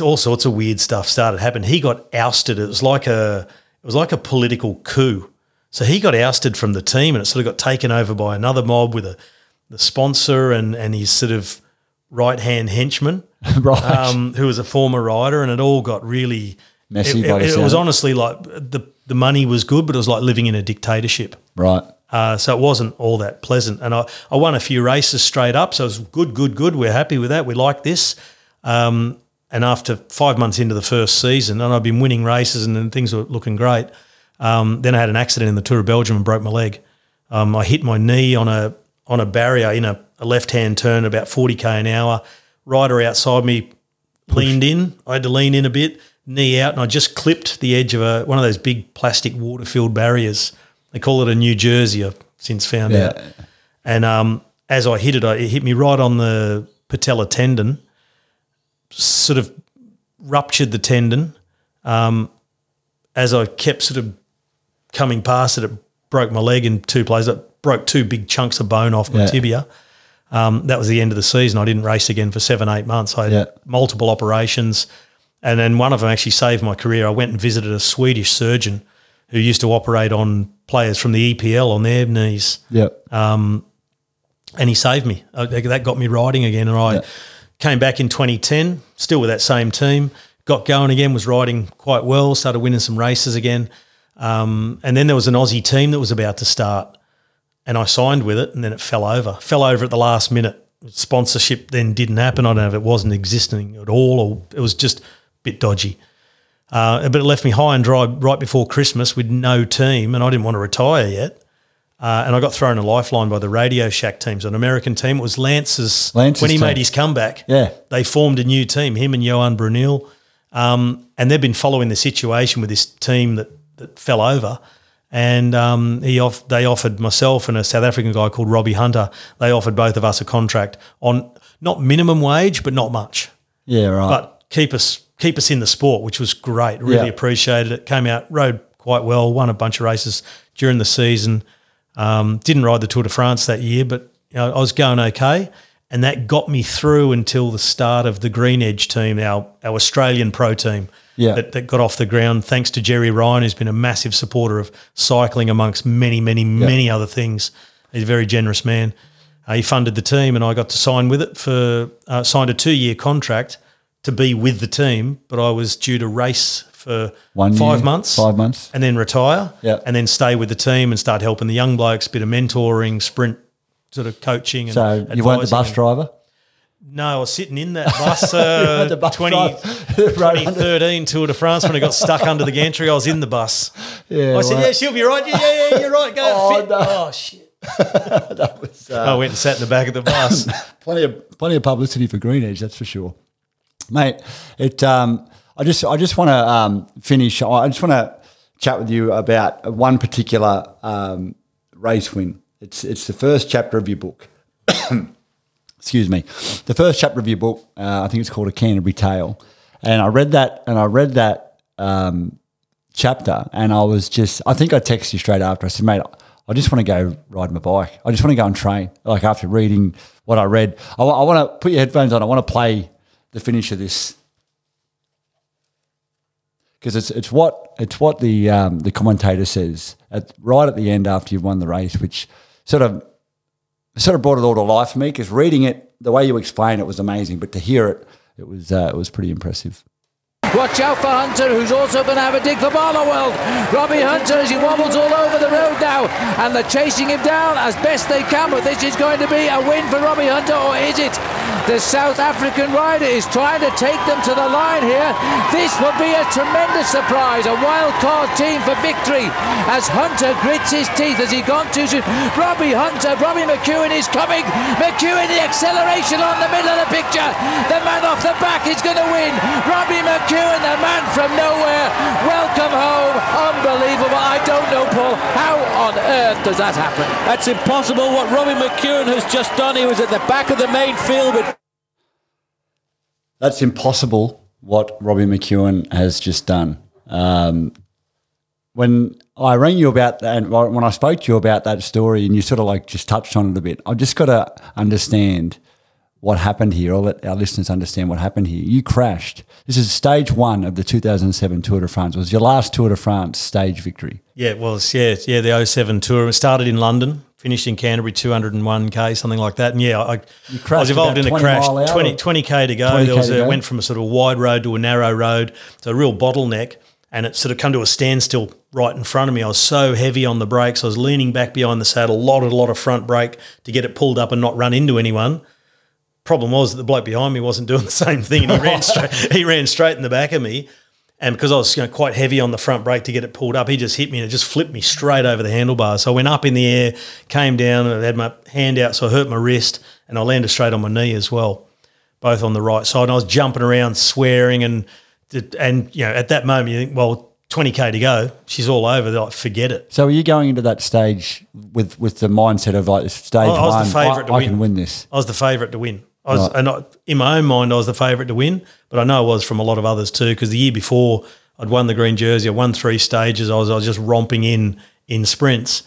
all sorts of weird stuff started happening. He got ousted. It was like a it was like a political coup. So he got ousted from the team, and it sort of got taken over by another mob with a the sponsor and and his sort of right hand henchman <laughs> right. um, who was a former rider, and it all got really Messy It, by it- it was honestly like the the money was good, but it was like living in a dictatorship. right. Uh, so it wasn't all that pleasant. And I, I won a few races straight up, so it was good, good, good. We're happy with that. We like this. Um, and after five months into the first season, and I've been winning races and, then things were looking great. Um, then I had an accident in the Tour of Belgium and broke my leg. Um, I hit my knee on a on a barrier in a, a left hand turn about forty k an hour. Rider outside me leaned in. I had to lean in a bit, knee out, and I just clipped the edge of a one of those big plastic water filled barriers. They call it a New Jersey. I've since found Yeah. out. And um, as I hit it, I, it hit me right on the patella tendon, sort of ruptured the tendon. Um, as I kept sort of coming past it, it broke my leg in two places. It broke two big chunks of bone off my Yeah. tibia. Um, that was the end of the season. I didn't race again for seven, eight months. I had Yeah. multiple operations, and then one of them actually saved my career. I went and visited a Swedish surgeon who used to operate on players from the EPL on their knees Yep. and he saved me. Uh, that got me riding again, and I Yeah. Came back in 2010, still with that same team. Got going again, was riding quite well, started winning some races again, um, and then there was an Aussie team that was about to start, and I signed with it, and then it fell over. Fell over at the last minute. Sponsorship then didn't happen. I don't know if it wasn't existing at all, or it was just a bit dodgy. Uh, but it left me high and dry right before Christmas with no team, and I didn't want to retire yet. Uh, and I got thrown a lifeline by the Radio Shack teams, an American team. It was Lance's, Lance's when he team. made his comeback. Yeah. They formed a new team, him and Johan Bruyneel. Um, and they've been following the situation with this team that, that fell over. And um, he off, they offered myself and a South African guy called Robbie Hunter, they offered both of us a contract on not minimum wage, but not much Yeah. Right. but keep us keep us in the sport, which was great. Really Yeah. appreciated it. Came out, rode quite well, won a bunch of races during the season. Um, didn't ride the Tour de France that year, but you know, I was going okay, and that got me through until the start of the Green Edge team, our our Australian pro team. Yeah. That, that got off the ground thanks to Jerry Ryan, who's been a massive supporter of cycling amongst many, many, many other things. He's a very generous man. Uh, he funded the team, and I got to sign with it for uh, signed a two year contract to be with the team. But I was due to race for One five year, months, five months. and then retire, Yeah. and then stay with the team and start helping the young blokes, bit of mentoring, sprint sort of coaching. And So you weren't the bus and- driver? no, I was sitting in that <laughs> bus, uh, bus 20, drive. <laughs> Right under- 2013 Tour de France when I got stuck under the gantry. I was in the bus. <laughs> Yeah, I said, well- yeah, she'll be right. Yeah, yeah, yeah, you're right. Go Oh, fit. no. Oh, shit. I went and sat in the back of the bus. plenty of plenty of publicity for Green Edge, that's for sure, mate. It. Um, I just I just want to um, finish. I just want to chat with you about one particular um, race win. It's it's the first chapter of your book. <coughs> Excuse me, the first chapter of your book. Uh, I think it's called a Canterbury Tale, and I read that and I read that um, chapter, and I was just, I think I texted you straight after. I said, mate, I just want to go ride my bike. I just want to go and train. Like after reading what I read, I, want to put your headphones on. I want to play the finish of this because it's it's what it's what the um, the commentator says at right at the end after you've won the race, which sort of sort of brought it all to life for me. Because reading it, the way you explain it was amazing, but to hear it, it was uh, it was pretty impressive. Watch out for Hunter, who's also going to have a dig for Barloworld. Robbie Hunter as he wobbles all over the road now, and they're chasing him down as best they can. But this is going to be a win for Robbie Hunter, or is it? The South African rider is trying to take them to the line here. This would be a tremendous surprise, a wild card team for victory as Hunter grits his teeth as he gone too soon. Robbie Hunter, Robbie McEwen is coming. McEwen, the acceleration on the middle of the picture. The man off the back is going to win. Robbie McEwen, the man from nowhere. Welcome home. Unbelievable. I don't know, Paul. How on earth does that happen? That's impossible. What Robbie McEwen has just done, he was at the back of the main field with That's impossible. What Robbie McEwen has just done. Um, when I rang you about that, and when I spoke to you about that story, and you sort of like just touched on it a bit, I've just got to understand what happened here. I'll let our listeners understand what happened here. You crashed. This is stage one of the 2007 Tour de France. It was your last Tour de France stage victory. Yeah, it was. Yeah, yeah, the 07 tour. It started in London, finished in Canterbury, 201k, something like that. And yeah, I, I was involved in a crash. mile 20, 20k to go. 20K there was a, went from a sort of wide road to a narrow road. So a real bottleneck. And it sort of come to a standstill right in front of me. I was so heavy on the brakes. I was leaning back behind the saddle, a lot, a lot of front brake to get it pulled up and not run into anyone. Problem was that the bloke behind me wasn't doing <laughs> the same thing, and he ran <laughs> straight. He ran straight in the back of me, and because I was you know, quite heavy on the front brake to get it pulled up, he just hit me and it just flipped me straight over the handlebars. So I went up in the air, came down, and I had my hand out, so I hurt my wrist, and I landed straight on my knee as well, both on the right side. And I was jumping around, swearing, and and you know at that moment you think, well, twenty k to go, she's all over. Like, forget it. So, are you going into that stage with with the mindset of like stage I- I was one? the favourite I, to I win. can win this. I was the favourite to win. I was, Right. and I, in my own mind, I was the favourite to win, but I know I was from a lot of others too. Because the year before, I'd won the green jersey. I won three stages. I was, I was just romping in in sprints,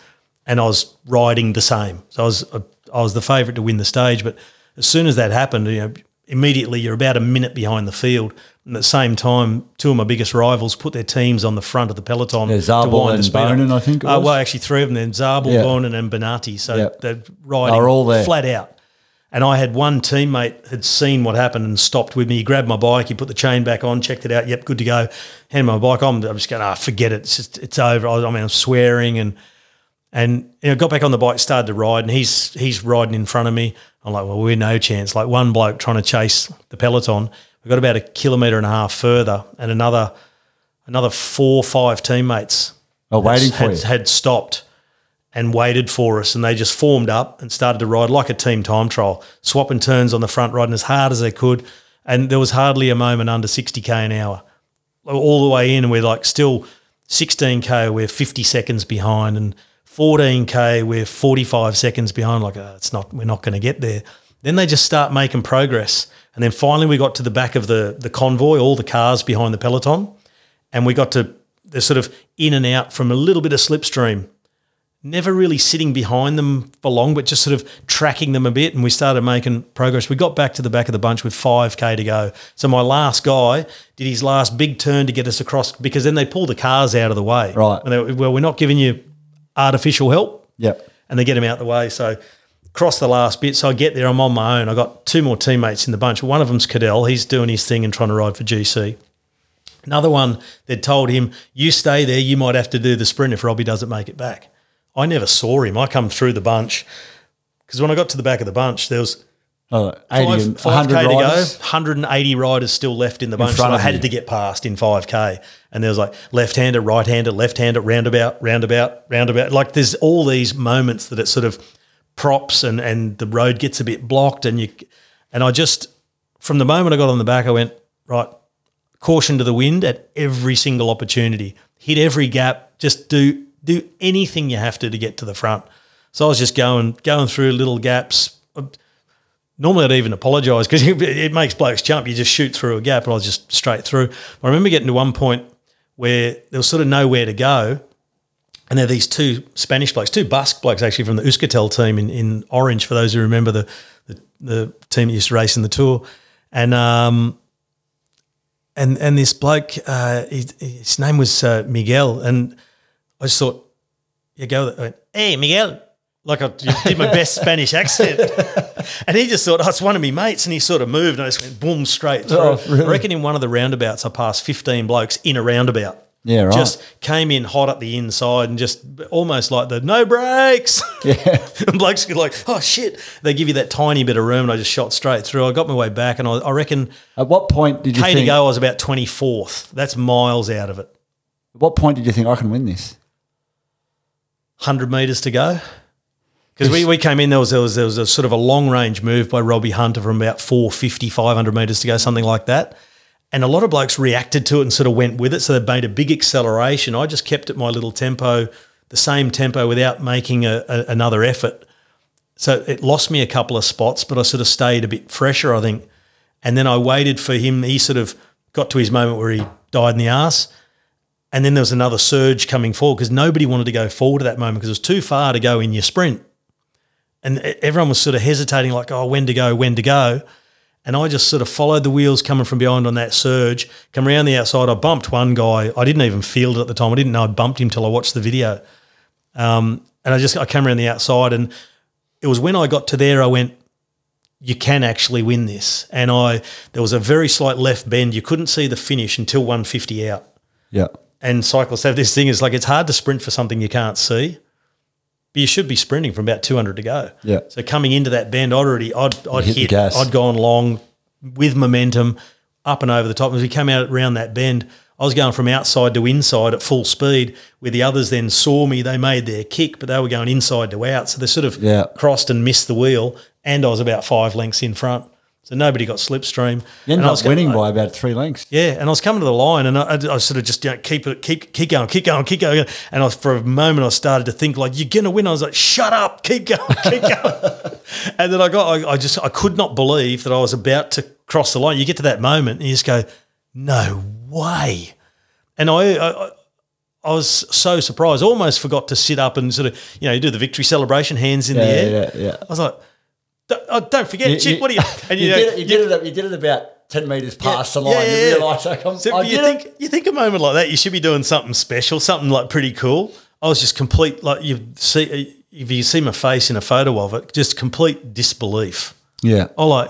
and I was riding the same. So I was, I was the favourite to win the stage. But as soon as that happened, you know, immediately you're about a minute behind the field. And at the same time, two of my biggest rivals put their teams on the front of the peloton. Yeah, to Zabel wind and. Boonen, I think it Uh, well, actually, three of them. Then Zabel, Yeah. Boonen, and Bennati. So Yeah. they're riding were all there. flat out. And I had one teammate had seen what happened and stopped with me. He grabbed my bike, he put the chain back on, checked it out. Yep, good to go. Handed my bike. I'm, I'm just going, ah, forget it. It's just, it's over. I, I mean, I'm swearing and and you know, got back on the bike, started to ride, and he's he's riding in front of me. I'm like, well, we're no chance. Like one bloke trying to chase the peloton. We got about a kilometre and a half further, and another another four, five teammates Oh, waiting for had, you. had stopped and waited for us, and they just formed up and started to ride like a team time trial, swapping turns on the front, riding as hard as they could, and there was hardly a moment under 60k an hour, all the way in, and we're like still 16k, we're 50 seconds behind, and 14k, we're 45 seconds behind. Like, uh, it's not, we're not going to get there. Then they just start making progress, and then finally we got to the back of the the convoy, all the cars behind the peloton, and we got to they're sort of in and out from a little bit of slipstream. Never really sitting behind them for long, but just sort of tracking them a bit. And we started making progress. We got back to the back of the bunch with 5K to go. So my last guy did his last big turn to get us across because then they pull the cars out of the way. Right. And they, well, we're not giving you artificial help. Yep. and they get him out the way. So cross the last bit. So I get there, I'm on my own. I got two more teammates in the bunch. One of them's Cadel. He's doing his thing and trying to ride for GC. Another one, they'd told him, you stay there, you might have to do the sprint if Robbie doesn't make it back. I never saw him. I come through the bunch because when I got to the back of the bunch, there was Oh, 80 five, and 5K to go, riders. 180 riders still left in the bunch that I had you. to get past in 5K. And there was like left-hander, right-hander, left-hander, roundabout, roundabout, roundabout. Like there's all these moments that it sort of props and, and the road gets a bit blocked and you and I just from the moment I got on the back I went, right, caution to the wind at every single opportunity. Hit every gap, just do do anything you have to to get to the front. So I was just going going through little gaps. Normally I'd even apologise because <laughs> it makes blokes jump. You just shoot through a gap, and I was just straight through. I remember getting to one point where there was sort of nowhere to go, and there are these two Spanish blokes, two Basque blokes actually from the Euskaltel team in, in Orange, for those who remember the, the the team that used to race in the tour, and um, and and this bloke, uh, his, his name was uh, Miguel, and I just thought, you go, I went, hey Miguel, like I did my best Spanish accent, and he just thought, oh, it's one of me mates, and he sort of moved, and I just went boom straight through. Oh, really? I reckon in one of the roundabouts, I passed fifteen blokes in a roundabout. Yeah, right. Just came in hot up the inside and just almost like the no brakes. Yeah. <laughs> and blokes get like, oh shit. They give you that tiny bit of room and I just shot straight through. I got my way back and I, I reckon At what point did you K to go, I was about 24th. That's miles out of it. At what point did you think I can win this? 100 metres to go. Because we, we came in, there was, there, was, there was a sort of a long range move by Robbie Hunter from about 450, 500 metres to go, something like that. And a lot of blokes reacted to it and sort of went with it. So they made a big acceleration. I just kept at my little tempo, the same tempo without making a, a, another effort. So it lost me a couple of spots, but I sort of stayed a bit fresher, I think. And then I waited for him. He sort of got to his moment where he died in the ass. And then there was another surge coming forward because nobody wanted to go forward at that moment because it was too far to go in your sprint. And everyone was sort of hesitating, like, oh, when to go, when to go. And I just sort of followed the wheels coming from behind on that surge, come around the outside. I bumped one guy. I didn't even feel it at the time. I didn't know I bumped him till I watched the video. Um, and I just I came around the outside, and it was when I got to there, I went, you can actually win this. And I there was a very slight left bend. You couldn't see the finish until 150 out. Yeah. And cyclists have this thing is like it's hard to sprint for something you can't see. But you should be sprinting from about 200 to go. Yeah. So coming into that bend, I'd already I'd, I'd hit, hit. I'd gone long with momentum up and over the top. As we came out around that bend, I was going from outside to inside at full speed, where the others then saw me. They made their kick, but they were going inside to out. So they sort of Yeah. crossed and missed the wheel, and I was about five lengths in front. So nobody got slipstream. You And ended I up was winning by about three lengths. yeah, and I was coming to the line, and I, I, I sort of just you know, keep it, keep keep going, keep going, keep going. And I, for a moment, I started to think like, "You're gonna win." I was like, "Shut up, keep going, <laughs> keep going." and then I got, I, I just, I could not believe that I was about to cross the line. You get to that moment, and you just go, "No way!" And I, I, I was so surprised. Almost forgot to sit up and sort of, you know, do the victory celebration, hands in the air. yeah, yeah. I was like, "Don't, oh, don't forget, You- Chip. you- what are you?" <laughs> And You, know, did it. You did it. You did it about ten meters past the line. yeah, yeah, you realise like I'm, So I you think it. you think a moment like that, you should be doing something special, something like pretty cool. I was just complete like you see if you see my face in a photo of it, just complete disbelief. Yeah. I like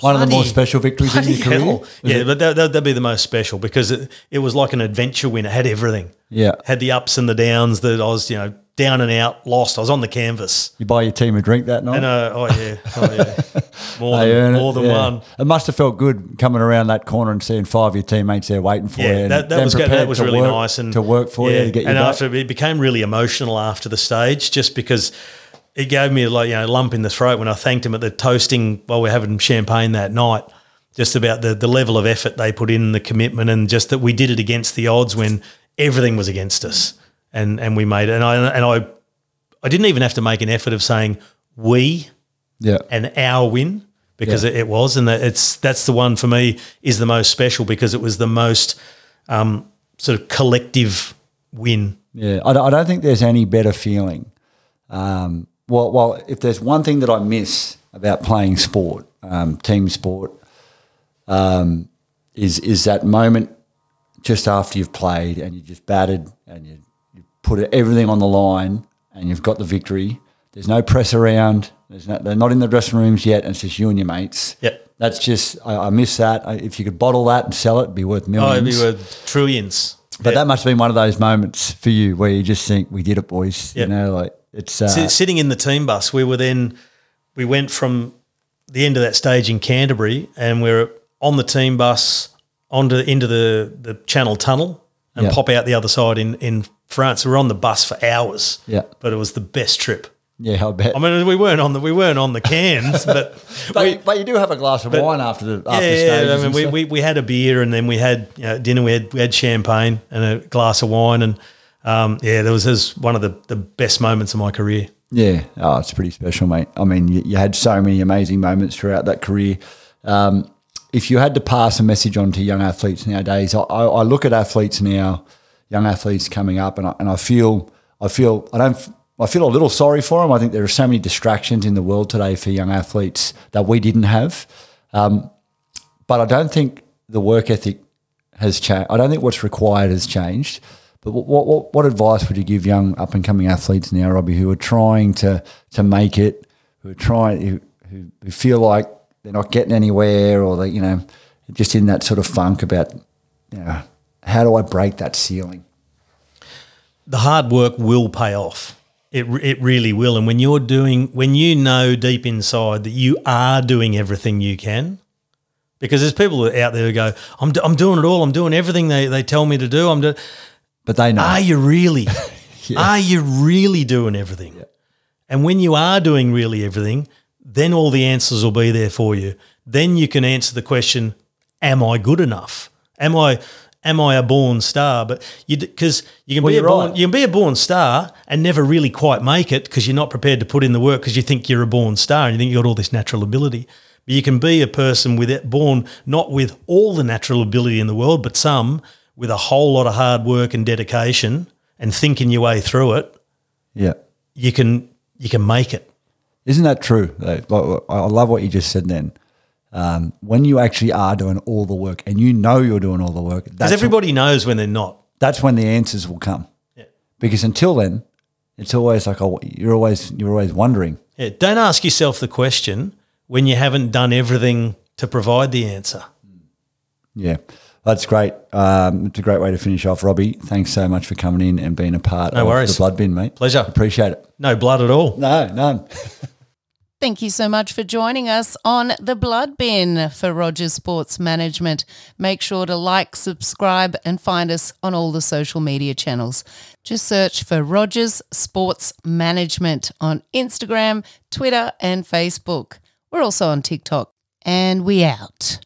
One of the more special victories in your career. hell. Yeah, but that, that, that'd be the most special because it, it was like an adventure win. It had everything. Yeah. had the ups and the downs. That I was you know down and out, lost. I was on the canvas. You buy your team a drink that night. And uh, oh yeah, oh yeah, <laughs> more They than it, more than yeah. one. It must have felt good coming around that corner and seeing five of your teammates there waiting for you. Yeah, and that, that was good. That was really work- nice and to work for yeah, you to get you And after it became really emotional after the stage, just because it gave me like you know a lump in the throat when I thanked him at the toasting while we are having champagne that night. Just about the the level of effort they put in, the commitment, and just that we did it against the odds when everything was against us, and and we made it. And I and I I didn't even have to make an effort of saying we yeah, and our win because Yeah. it, it was, and that it's that's the one for me is the most special because it was the most um, sort of collective win. yeah. I, don't- I don't think there's any better feeling. Um, well, well, if there's one thing that I miss about playing sport, um, team sport, um, is is that moment just after you've played and you just batted and you put everything on the line and you've got the victory. There's no press around. There's no, they're not in the dressing rooms yet, and it's just you and your mates. Yep. That's just I, I miss that. I, if you could bottle that and sell it, it'd be worth Oh, millions. it'd be worth trillions. but Yeah. that must have been one of those moments for you where you just think, "We did it, boys." Yep. You know, like it's uh, Si- sitting in the team bus, we were then we went from the end of that stage in Canterbury, and we're on the team bus onto into the the Channel Tunnel and Yeah. pop out the other side in in France. We were on the bus for hours. Yeah. but it was the best trip. yeah, I bet. I mean, we weren't on the we weren't on the cans, <laughs> but but, we, but you do have a glass of wine after the after yeah, stages I mean, we, we, we had a beer and then we had you know, dinner. We had we had champagne and a glass of wine, and um, yeah, that was, that was one of the, the best moments of my career. Yeah, oh, it's pretty special, mate. I mean, you, you had so many amazing moments throughout that career. Um, if you had to pass a message on to young athletes nowadays, I, I, look at athletes now, young athletes coming up, and I, and I feel, I feel, I don't, I feel a little sorry for them. I think there are so many distractions in the world today for young athletes that we didn't have, um, but I don't think the work ethic has changed. I don't think what's required has changed. But what, what, what, advice would you give young up and coming athletes now, Robbie, who are trying to to make it, who are trying, who, who feel like they're not getting anywhere, or they, you know, just in that sort of funk about, you know, how do I break that ceiling? the hard work will pay off. It, it really will. And when you're doing, when you know deep inside that you are doing everything you can, because there's people out there who go, I'm, do- I'm doing it all. I'm doing everything they, they tell me to do. I'm doing, But they know. are you really? <laughs> Are you really doing everything? And when you are doing really everything, then all the answers will be there for you. Then you can answer the question, am I good enough? Am I am I a born star? But you because you can Well, be a born right. you can be a born star and never really quite make it because you're not prepared to put in the work because you think you're a born star and you think you've got all this natural ability. But you can be a person with it born not with all the natural ability in the world, but some with a whole lot of hard work and dedication and thinking your way through it. yeah. You can you can make it. Isn't that true? Like, I love what you just said then. Um, when you actually are doing all the work and you know you're doing all the work, Because that's, everybody knows when they're not. that's when the answers will come. Yeah. Because until then, it's always like, oh, you're always, you're always wondering. Yeah, don't ask yourself the question when you haven't done everything to provide the answer. Yeah, that's great. Um, it's a great way to finish off, Robbie. Thanks so much for coming in and being a part No of worries. the Blood Bin, mate. Pleasure. Appreciate it. No blood at all. No, none. <laughs> Thank you so much for joining us on The Blood Bin for Rogers Sports Management. Make sure to like, subscribe, and find us on all the social media channels. Just search for Rogers Sports Management on Instagram, Twitter, and Facebook. We're also on TikTok. And we out.